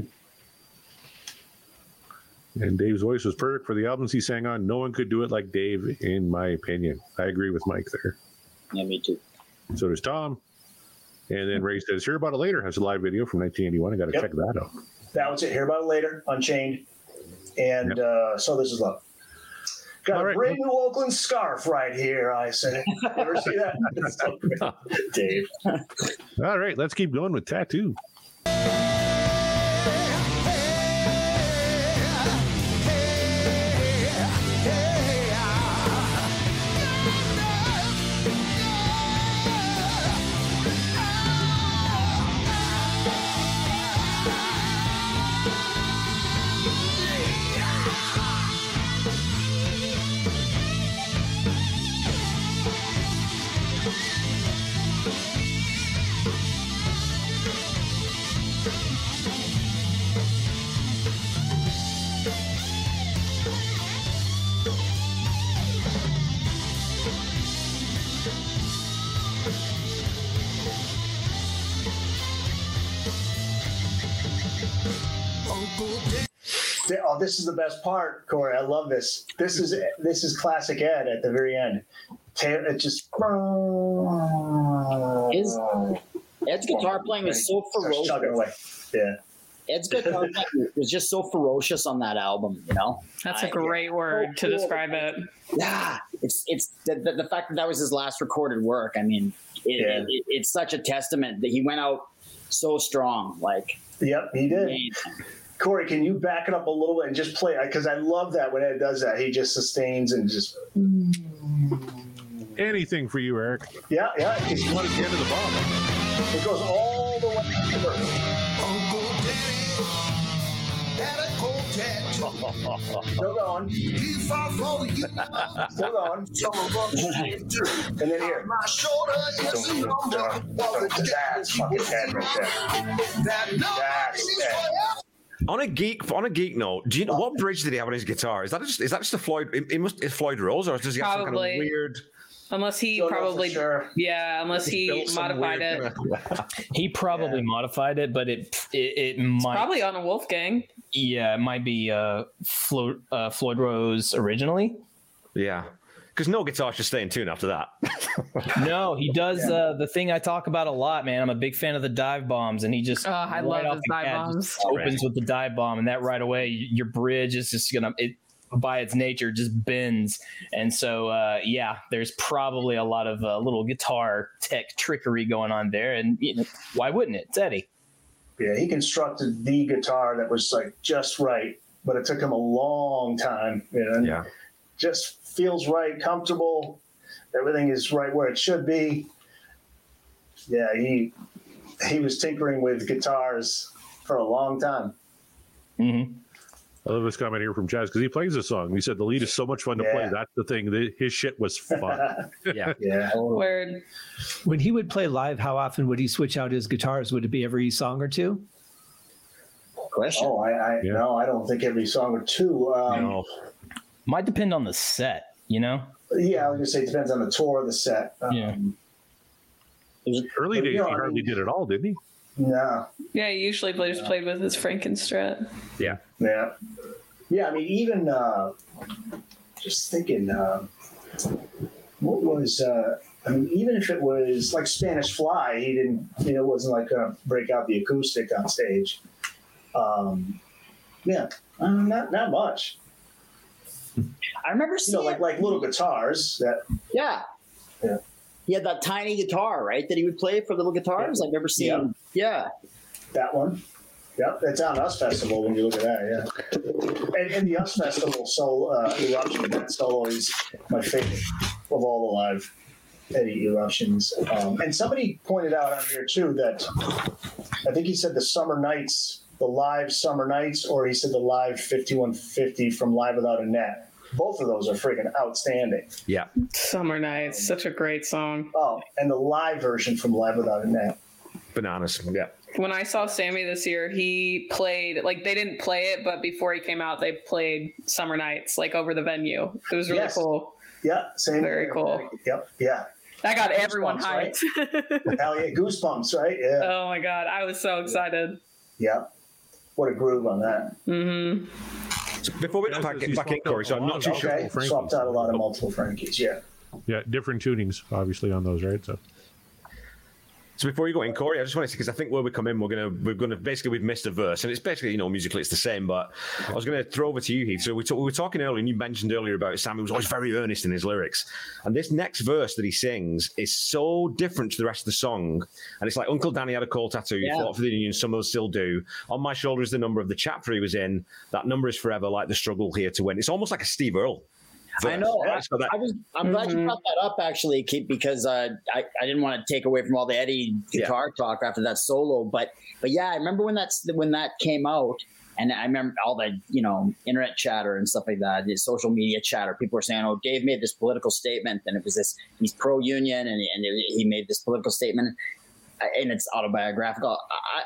And Dave's voice was perfect for the albums he sang on. No one could do it like Dave, in my opinion. I agree with Mike there. Yeah, me too. So does Tom. And then Ray says, Hear About It Later has a live video from 1981. I got to Yep. check that out. That was it. Hear about it later. Unchained, and uh, so this is love. Got All a right. brand new Oakland scarf right here. I said, ever see that? It's so great. Dave. All right, let's keep going with Tattoo. This is the best part, Corey. I love this. This is this is classic Ed at the very end. Ta- It just His Ed's guitar playing is so ferocious. away. Yeah. Ed's guitar playing was just so ferocious on that album. You know. That's a great word to cool. describe it. Yeah, it's it's the, the, the fact that that was his last recorded work. I mean, it, Yeah. it, it, it's such a testament that he went out so strong. Like, Yep, he did. amazing. Corey, can you back it up a little bit and just play? Because I love that when Ed does that. He just sustains and just Anything for you, Eric. yeah, yeah. It's, You want to get to the bottom. it goes all the way to the verse. Uncle Daddy had cold tattoo. Still going, He fought for you. still going, Some of us came through. and then here. My shoulder is a number. While the That's fucking Ed right there. That's is Ed. Forever. On a geek, on a geek note, do you know what bridge did he have on his guitar? Is that just is that just a Floyd? It, it must is Floyd Rose, or does he have some kind of weird? Unless he Don't probably, sure. yeah, unless he built some modified it. He probably modified it, but it it, it might Probably on a Wolfgang. yeah, it might be uh, Flo, uh Floyd Rose originally. yeah, because no guitar should stay in tune after that. No, he does uh, the thing I talk about a lot, man. I'm a big fan of the dive bombs, and he just Oh, I right love off his the dive bat bombs. opens with the dive bomb, and that right away, your bridge is just gonna it by its nature just bends, and so uh, yeah, there's probably a lot of uh, little guitar tech trickery going on there, and you know, why wouldn't it? It's Eddie. Yeah, he constructed the guitar that was like just right, but it took him a long time. You know, and yeah, just feels right, comfortable. Everything is right where it should be. Yeah, he he was tinkering with guitars for a long time. Mm-hmm. I love this comment here from Jazz because he plays the song. He said the lead is so much fun to play. That's the thing. The- His shit was fun. yeah. Yeah. Word. When he would play live, how often would he switch out his guitars? Would it be every song or two? Question. Oh, I, I Yeah. no, I don't think every song or two. Um, No. Might depend on the set, you know. Yeah, I was gonna say it depends on the tour, the set. Um, Yeah. Early But, days, you know, he I hardly mean- did it all, didn't he? No. Yeah, he usually just played with his Frankenstrat. Yeah. Yeah. Yeah, I mean, even uh, just thinking, uh, what was, uh, I mean, even if it was like Spanish Fly, he didn't, you know, it wasn't like going to break out the acoustic on stage. Um, yeah, uh, not not much. I remember You seeing, know, like like little guitars that. yeah. Yeah. He had that tiny guitar, right? That he would play for little guitars. I remember seeing. Yeah. That one. Yep, it's on Us Festival when you look at that, yeah. And, and the Us Festival so uh, eruption, that solo is my favorite of all the live Eddie eruptions. Um, and somebody pointed out on here too that I think he said the summer nights, the live summer nights, or he said the live 5150 from Live Without a Net. Both of those are freaking outstanding. Yeah. Summer Nights, such a great song. Oh, and the live version from Live Without a Net. Bananas. Yeah. When I saw Sammy this year, he played like they didn't play it, but before he came out, they played Summer Nights like over the venue. It was really Yes. cool. Yeah, same. Very cool. Yep, yeah. That got everyone hyped. right? Hell yeah, goosebumps, right? Yeah. oh my god, I was so excited. Yeah. What a groove on that. hmm So before we Yeah, back, because back in, Corey, so a I'm not too them. sure. Swapped out a lot of multiple Frankies, yeah. Yeah, different tunings, obviously, on those, right? So So before you go in, Corey, I just want to say because I think where we come in, we're gonna we're gonna basically we've missed a verse, and it's basically you know musically it's the same, but I was gonna throw over to you, Heath. So we, talk, we were talking earlier, and you mentioned earlier about Sam who was always very earnest in his lyrics, and this next verse that he sings is so different to the rest of the song, and it's like Uncle Danny had a coal tattoo, he Yeah. fought for the Union, some of us still do. On my shoulder is the number of the chapter he was in. That number is forever, like the struggle here to win. It's almost like a Steve Earle. I know. verse. I, that- I was. I'm glad you Mhm. brought that up, actually, Keith, because uh, I I didn't want to take away from all the Eddie guitar talk after that solo, but but yeah, I remember when that's when that came out, and I remember all the you know internet chatter and stuff like that, the social media chatter. People were saying, "Oh, Dave made this political statement, and it was this he's pro union, and and he made this political statement." and it's autobiographical.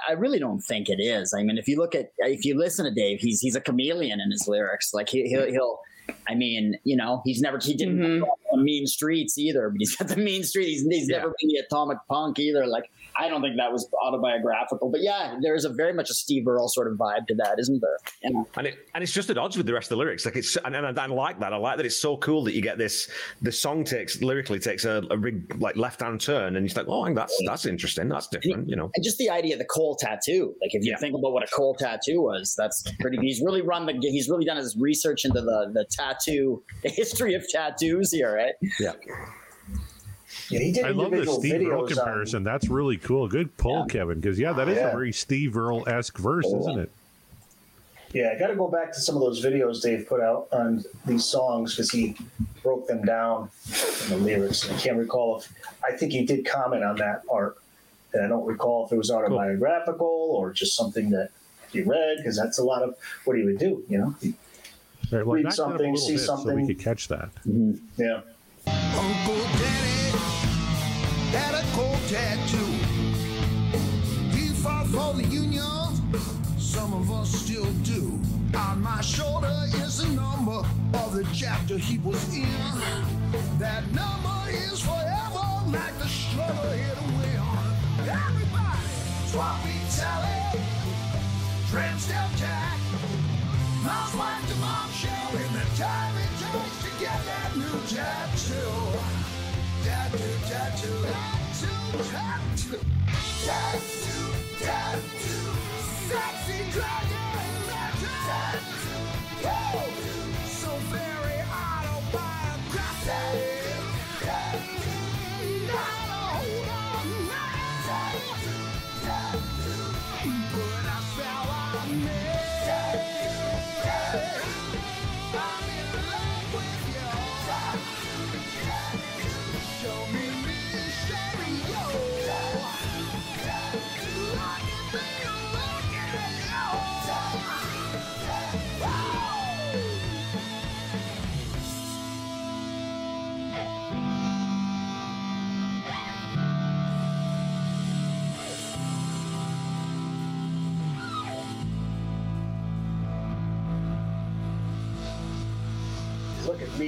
I, I really don't think it is. I mean, if you look at, if you listen to Dave, he's he's a chameleon in his lyrics. Like he, he'll, he'll I mean, you know, he's never he didn't up on mean streets either, but he's got the mean street. He's, he's Yeah. never been the atomic punk either. Like I don't think that was autobiographical, but yeah, there is a very much a Steve Earle sort of vibe to that, isn't there? Know? and it and it's just at odds with the rest of the lyrics. Like it's and, and I, I like that. I like that it's so cool that you get this. The song takes lyrically takes a, a big like left hand turn, and you're like, oh, that's that's interesting. That's different. You know. And just the idea of the coal tattoo. Like if you Yeah. think about what a coal tattoo was, that's pretty. He's really run the. He's really done his research into the the tattoo, the history of tattoos here, right? Yeah. Yeah, he did I love the Steve Earle videos. on- comparison. That's really cool. Good pull, Yeah. Kevin, because yeah, that is Yeah. a very Steve Earle esque verse, isn't it? Yeah, I got to go back to some of those videos Dave put out on these songs because he broke them down in the lyrics. I can't recall if I think he did comment on that part, and I don't recall if it was autobiographical or just something that he read because that's a lot of what he would do. You know, Right, well, Read back that up a something, see bit so we could catch that. Mm-hmm. yeah. Tattoo. He fought for the Union, some of us still do. On my shoulder is the number of the chapter he was in. That number is forever like the struggle here to win. Everybody, swap meet Sally, tramp step Jack, mom's wife to mom shell in the time it takes to get that new tattoo. Tattoo, tattoo, tattoo, tattoo, tattoo, sexy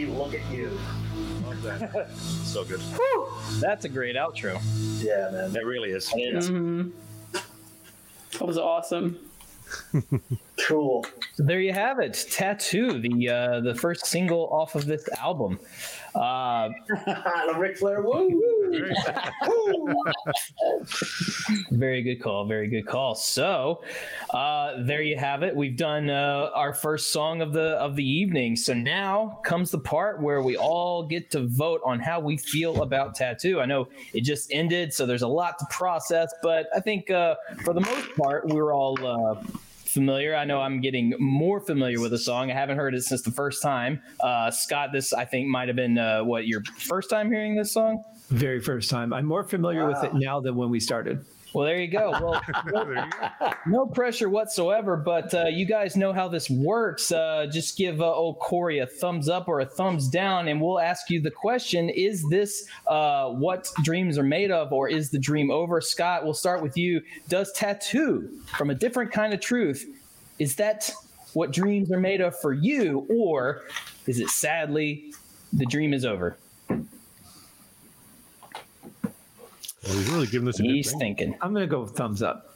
me, look at you. so good. That's a great outro. Yeah, man. It really is. Mhm. That was awesome. Cool. So there you have it, "Tattoo," the uh, the first single off of this album. Uh, Ric Flair woo. very good call. Very good call. So uh, there you have it. We've done uh, our first song of the of the evening. So now comes the part where we all get to vote on how we feel about Tattoo. I know it just ended, so there's a lot to process, but I think uh, for the most part, we're all. Uh, familiar. I know I'm getting more familiar with the song. I haven't heard it since the first time. Uh, Scott, this I think might have been uh, what your first time hearing this song. Very first time. I'm more familiar with it now than when we started. Well, there you go. Well, no pressure whatsoever, but uh, you guys know how this works. Uh, just give uh, old Corey a thumbs up or a thumbs down, and we'll ask you the question Is this uh, what dreams are made of, or is the dream over? Scott, we'll start with you. Does tattoo from a different kind of truth, is that what dreams are made of for you, or is it sadly the dream is over? Well, he's really giving this a He's thing. thinking. I'm going to go thumbs up.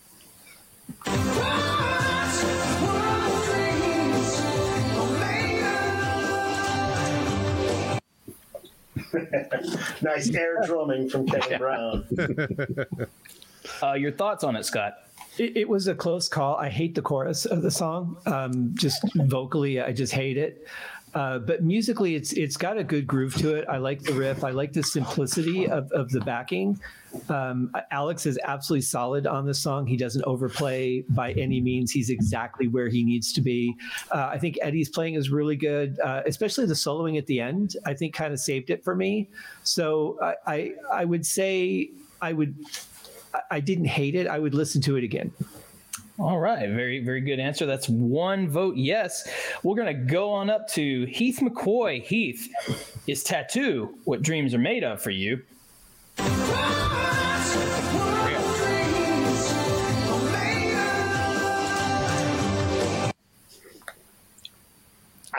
nice air drumming from Kevin Brown. Uh, your thoughts on it, Scott? It, it was a close call. I hate the chorus of the song. Um, just vocally, I just hate it. Uh, but musically, it's it's got a good groove to it. I like the riff. I like the simplicity of, of the backing. Um, Alex is absolutely solid on this song. He doesn't overplay by any means. He's exactly where he needs to be. Uh, I think Eddie's playing is really good, uh, especially the soloing at the end. I think kind of saved it for me. So I I, I would say I would. I- I didn't hate it. I would listen to it again. All right, very very good answer. That's one vote yes. We're gonna go on up to Heath McCoy. Heath, is tattoo what dreams are made of for you?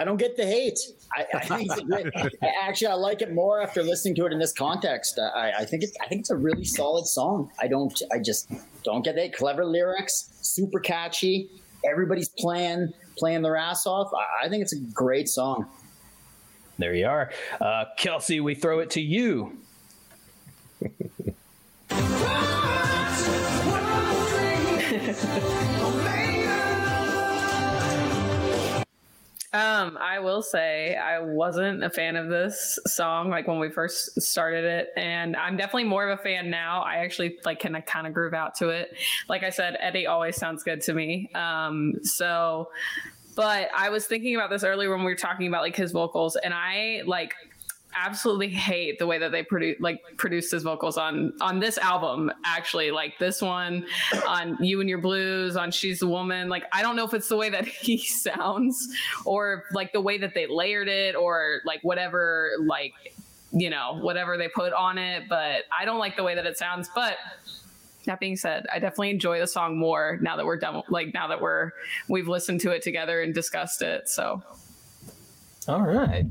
I don't get the hate. I, I think it's a great. Actually, I like it more after listening to it in this context. I, I think it's. I think it's a really solid song. I don't. I just don't get it. Clever lyrics, super catchy. Everybody's playing playing their ass off. I, I think it's a great song. There you are, uh, Kelsey. We throw it to you. Um, I will say I wasn't a fan of this song like when we first started it, and I'm definitely more of a fan now. I actually like can kind of groove out to it. Like I said, Eddie always sounds good to me. Um, so, but I was thinking about this earlier when we were talking about like his vocals, and I like absolutely hate the way that they produce like produced his vocals on on this album actually like this one on you and your blues on she's the woman like i don't know if it's the way that he sounds or like the way that they layered it or like whatever like you know whatever they put on it but i don't like the way that it sounds but that being said, I definitely enjoy the song more now that we're done. Like now that we're we've listened to it together and discussed it. So, all right,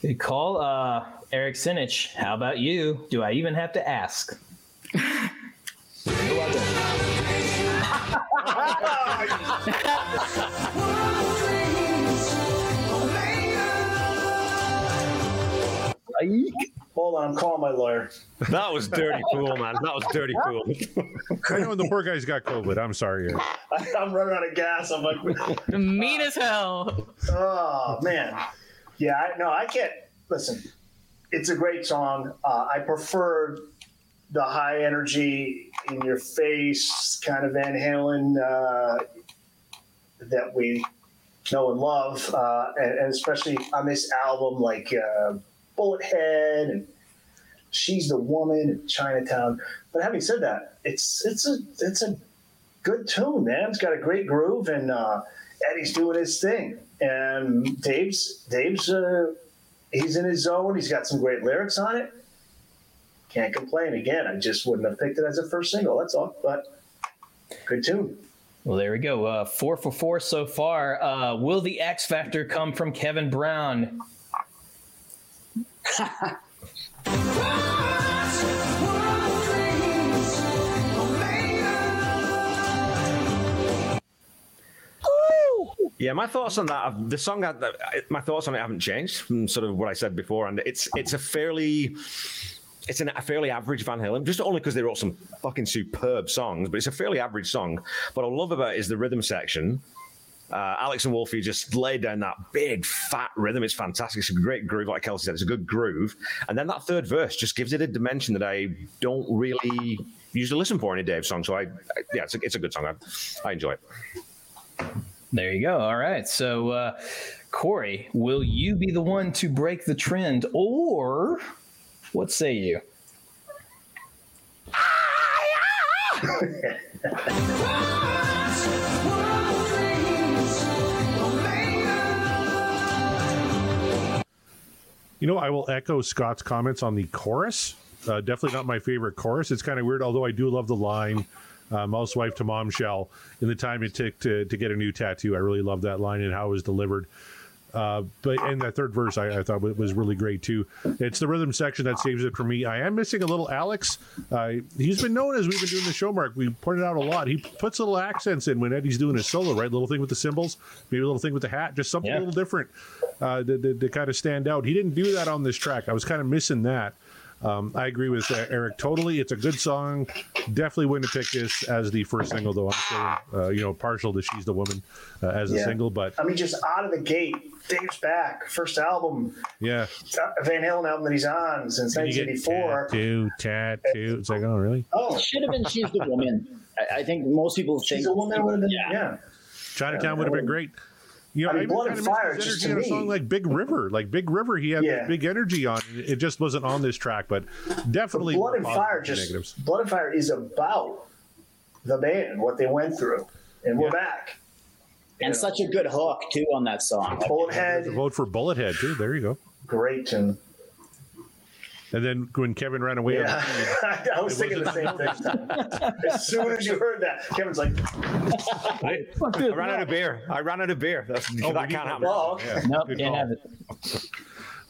good call, uh, Eric Senich. How about you? Do I even have to ask? Hold on, I'm calling my lawyer. That was dirty cool, man. That was dirty cool. I know the poor guy's got COVID. I'm sorry. Eric. I'm running out of gas. I'm like, mean as hell. oh man, yeah. I, no, I can't. Listen, it's a great song. Uh, I prefer the high energy, in your face kind of Van Halen uh, that we know and love, uh, and, and especially on this album, like uh, Bullet Head and She's the Woman in Chinatown. But having said that, it's it's a it's a good tune, man. It's got a great groove, and uh, Eddie's doing his thing, and Dave's Dave's uh, he's in his zone. He's got some great lyrics on it. Can't complain. Again, I just wouldn't have picked it as a first single. That's all. But good tune. Well, there we go. Uh, four for four so far. Uh, will the X Factor come from Kevin Brown? Yeah, my thoughts on that. The song, my thoughts on it haven't changed from sort of what I said before, and it's it's a fairly it's an, a fairly average Van Halen, just only because they wrote some fucking superb songs, but it's a fairly average song. What I love about it is the rhythm section. Uh, Alex and Wolfie just laid down that big fat rhythm. It's fantastic. It's a great groove, like Kelsey said. It's a good groove, and then that third verse just gives it a dimension that I don't really usually listen for in a Dave song. So I, I yeah, it's a, it's a good song. I, I enjoy it. There you go. All right. So, uh, Corey, will you be the one to break the trend, or what say you? You know, I will echo Scott's comments on the chorus. Uh, definitely not my favorite chorus. It's kind of weird, although I do love the line uh, mouse wife to mom shell in the time it took to, to get a new tattoo. I really love that line and how it was delivered. Uh, but in that third verse, I, I, thought it was really great too. It's the rhythm section that saves it for me. I am missing a little Alex. Uh, he's been known as we've been doing the show, Mark. We pointed out a lot. He puts little accents in when Eddie's doing his solo, right? Little thing with the cymbals, maybe a little thing with the hat, just something yeah. a little different uh, to, to, to kind of stand out. He didn't do that on this track. I was kind of missing that. Um, I agree with uh, Eric totally. It's a good song. Definitely wouldn't have picked this as the first single, though. I'm still, uh, you know, partial to "She's the Woman" uh, as yeah. a single. But I mean, just out of the gate, Dave's back. First album. Yeah. Van Halen album that he's on since 1984. Tattoo, tattoo. It's like, oh, really? Oh, it should have been "She's the Woman." I, I think most people think "She's a Woman" would have been. Yeah. yeah. Chinatown yeah, would have been great. You know, I mean, Blood and Fire just to me. a song like Big River, like Big River, he had yeah. big energy on. It It just wasn't on this track, but definitely but Blood and Fire just negatives. Blood and Fire is about the band, what they went through, and we're back. And know. such a good hook too on that song. Bullethead. Vote for Bullethead too. There you go. Great tune. And then when Kevin ran away, yeah. I was thinking the same thing. as soon as you heard that, Kevin's like, I, I ran out of beer. I ran out of beer. That's, oh, that oh, can't happen. Well, yeah. Nope, can't have it.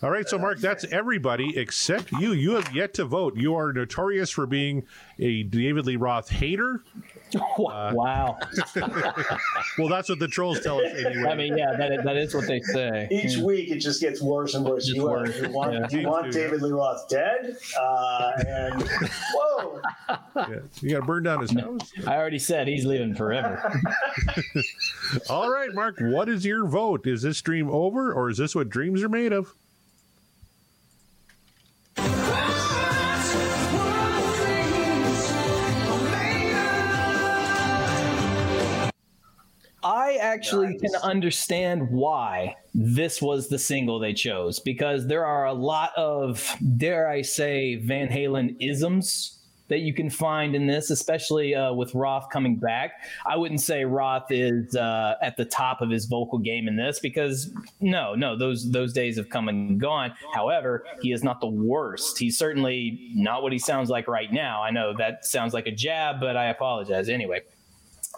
All right, so Mark, that's everybody except you. You have yet to vote. You are notorious for being a David Lee Roth hater. Uh, wow. well, that's what the trolls tell us anyway. I mean, yeah, that is, that is what they say. Each yeah. week, it just gets worse and worse. You, worse. you, want, yeah. you want David Lee Roth dead? Uh, and whoa. Yeah. You got to burn down his house. I already said he's leaving forever. All right, Mark, what is your vote? Is this dream over or is this what dreams are made of? Actually can understand why this was the single they chose because there are a lot of, dare I say, Van Halen isms that you can find in this, especially uh, with Roth coming back. I wouldn't say Roth is uh, at the top of his vocal game in this because no, no, those those days have come and gone. However, he is not the worst. He's certainly not what he sounds like right now. I know that sounds like a jab, but I apologize anyway.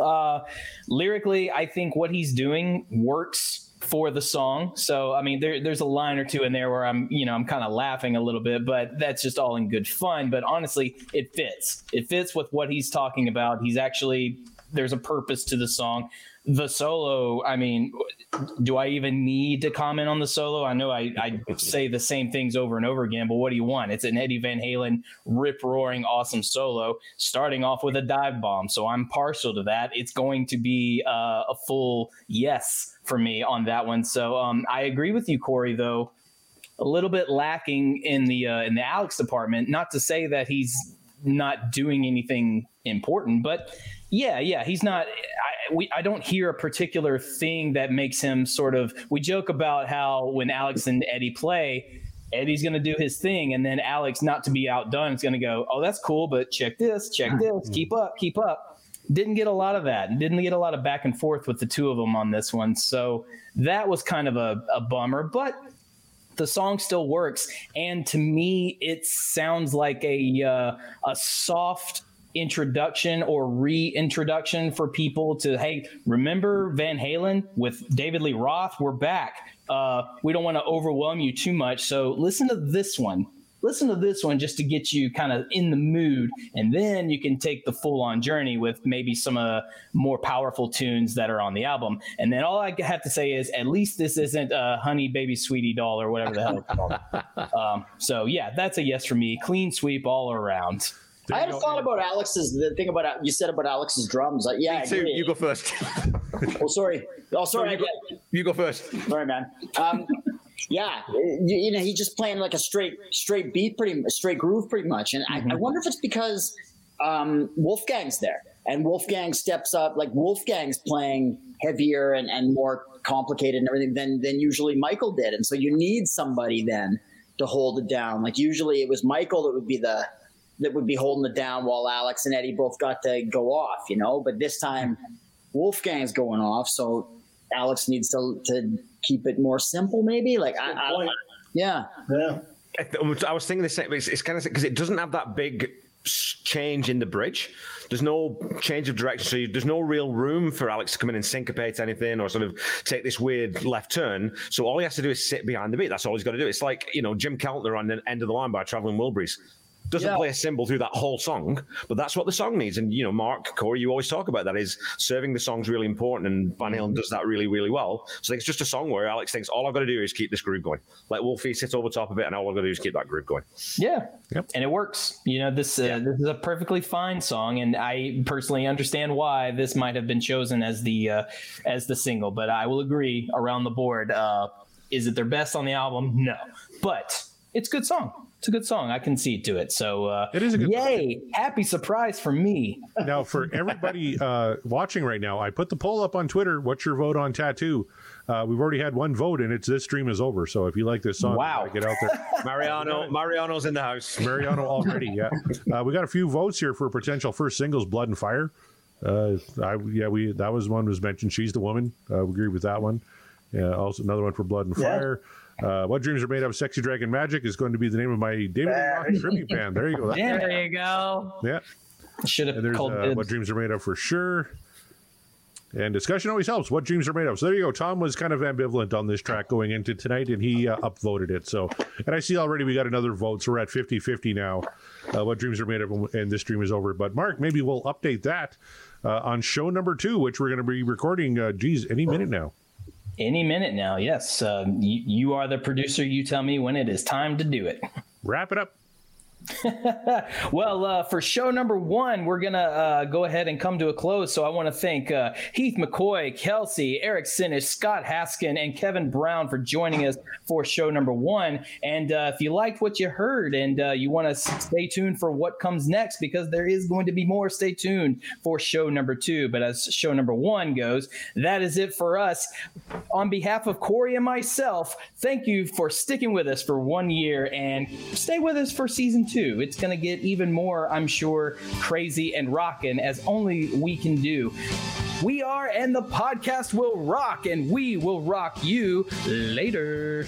Uh, lyrically, I think what he's doing works for the song. So I mean, there, there's a line or two in there where I'm, you know, I'm kind of laughing a little bit, but that's just all in good fun. But honestly, it fits. It fits with what he's talking about. He's actually there's a purpose to the song the solo, I mean, do I even need to comment on the solo? I know I, I say the same things over and over again, but what do you want? It's an Eddie Van Halen rip roaring awesome solo, starting off with a dive bomb. So I'm partial to that. It's going to be uh, a full yes for me on that one. So um, I agree with you, Corey, though. A little bit lacking in the uh, in the Alex department. Not to say that he's not doing anything important, but yeah, yeah, he's not. I, we, I don't hear a particular thing that makes him sort of. We joke about how when Alex and Eddie play, Eddie's going to do his thing, and then Alex, not to be outdone, is going to go, "Oh, that's cool, but check this, check this, mm-hmm. keep up, keep up." Didn't get a lot of that. Didn't get a lot of back and forth with the two of them on this one, so that was kind of a, a bummer. But the song still works, and to me, it sounds like a uh, a soft introduction or reintroduction for people to hey remember van halen with david lee roth? We're back. Uh, we don't want to overwhelm you too much. So listen to this one. Listen to this one just to get you kind of in the mood and then you can take the full on journey with maybe some uh, more powerful tunes that are on the album. And then all i have to say is at least this isn't a honey baby sweetie doll or whatever the hell it's called. Um, so yeah that's a yes for me. Clean sweep all around I had a thought about Alex's the thing about you said about Alex's drums. Like, yeah, too. You go first. oh, sorry. Oh, sorry. you, go, you, go, first. Sorry, man. Um, yeah, you, you, know, he's just playing like a straight straight beat, pretty straight groove, pretty much. And mm-hmm. I, I, mm-hmm. wonder if it's because um, Wolfgang's there, and Wolfgang steps up. Like Wolfgang's playing heavier and, and more complicated and everything than than usually Michael did, and so you need somebody then to hold it down. Like usually it was Michael that would be the that would be holding it down while Alex and Eddie both got to go off, you know. But this time, Wolfgang's going off, so Alex needs to to keep it more simple, maybe. Like, I, I, yeah, yeah. I was thinking the same. It's, it's kind of because it doesn't have that big change in the bridge. There's no change of direction, so you, there's no real room for Alex to come in and syncopate anything or sort of take this weird left turn. So all he has to do is sit behind the beat. That's all he's got to do. It's like you know Jim Keltner on the end of the line by Traveling Wilburys doesn't yeah. play a cymbal through that whole song, but that's what the song needs. And you know, Mark, Corey, you always talk about that is serving the song's really important, and Van Halen does that really, really well. So it's just a song where Alex thinks all I've got to do is keep this groove going. Let Wolfie sit over top of it, and all I've got to do is keep that groove going. Yeah, yep. and it works. You know, this uh, yeah. this is a perfectly fine song, and I personally understand why this might have been chosen as the uh, as the single. But I will agree around the board. Uh, is it their best on the album? No, but it's a good song it's a good song. I can see it to it. So uh, it is a good. Yay! Song. Happy surprise for me. now, for everybody uh, watching right now, I put the poll up on Twitter. What's your vote on Tattoo? Uh, we've already had one vote, and it's this stream is over. So if you like this song, wow, get out there. Mariano, Mariano's in the house. Mariano already. Yeah, uh, we got a few votes here for potential first singles, Blood and Fire. Uh, I, yeah, we that was one was mentioned. She's the woman. Uh, we agree with that one. Yeah, also another one for Blood and Fire. Yeah. Uh, what dreams are made of? Sexy Dragon Magic is going to be the name of my David Rock tribute band. There you go. Yeah, there you go. Yeah. Should have called uh, what dreams are made of for sure. And discussion always helps. What dreams are made of. So there you go. Tom was kind of ambivalent on this track going into tonight, and he uh, upvoted it. So, and I see already we got another vote. So we're at 50 50 now. Uh, what dreams are made of, and this stream is over. But Mark, maybe we'll update that uh, on show number two, which we're going to be recording, uh, geez, any minute now. Any minute now, yes. Uh, you, you are the producer. You tell me when it is time to do it. Wrap it up. well, uh, for show number one, we're going to uh, go ahead and come to a close. So I want to thank uh, Heath McCoy, Kelsey, Eric Senich, Scott Haskin, and Kevin Brown for joining us for show number one. And uh, if you liked what you heard and uh, you want to stay tuned for what comes next, because there is going to be more, stay tuned for show number two. But as show number one goes, that is it for us. On behalf of Corey and myself, thank you for sticking with us for one year and stay with us for season two two. It's going to get even more, I'm sure, crazy and rocking as only we can do. We are, and the podcast will rock, and we will rock you later.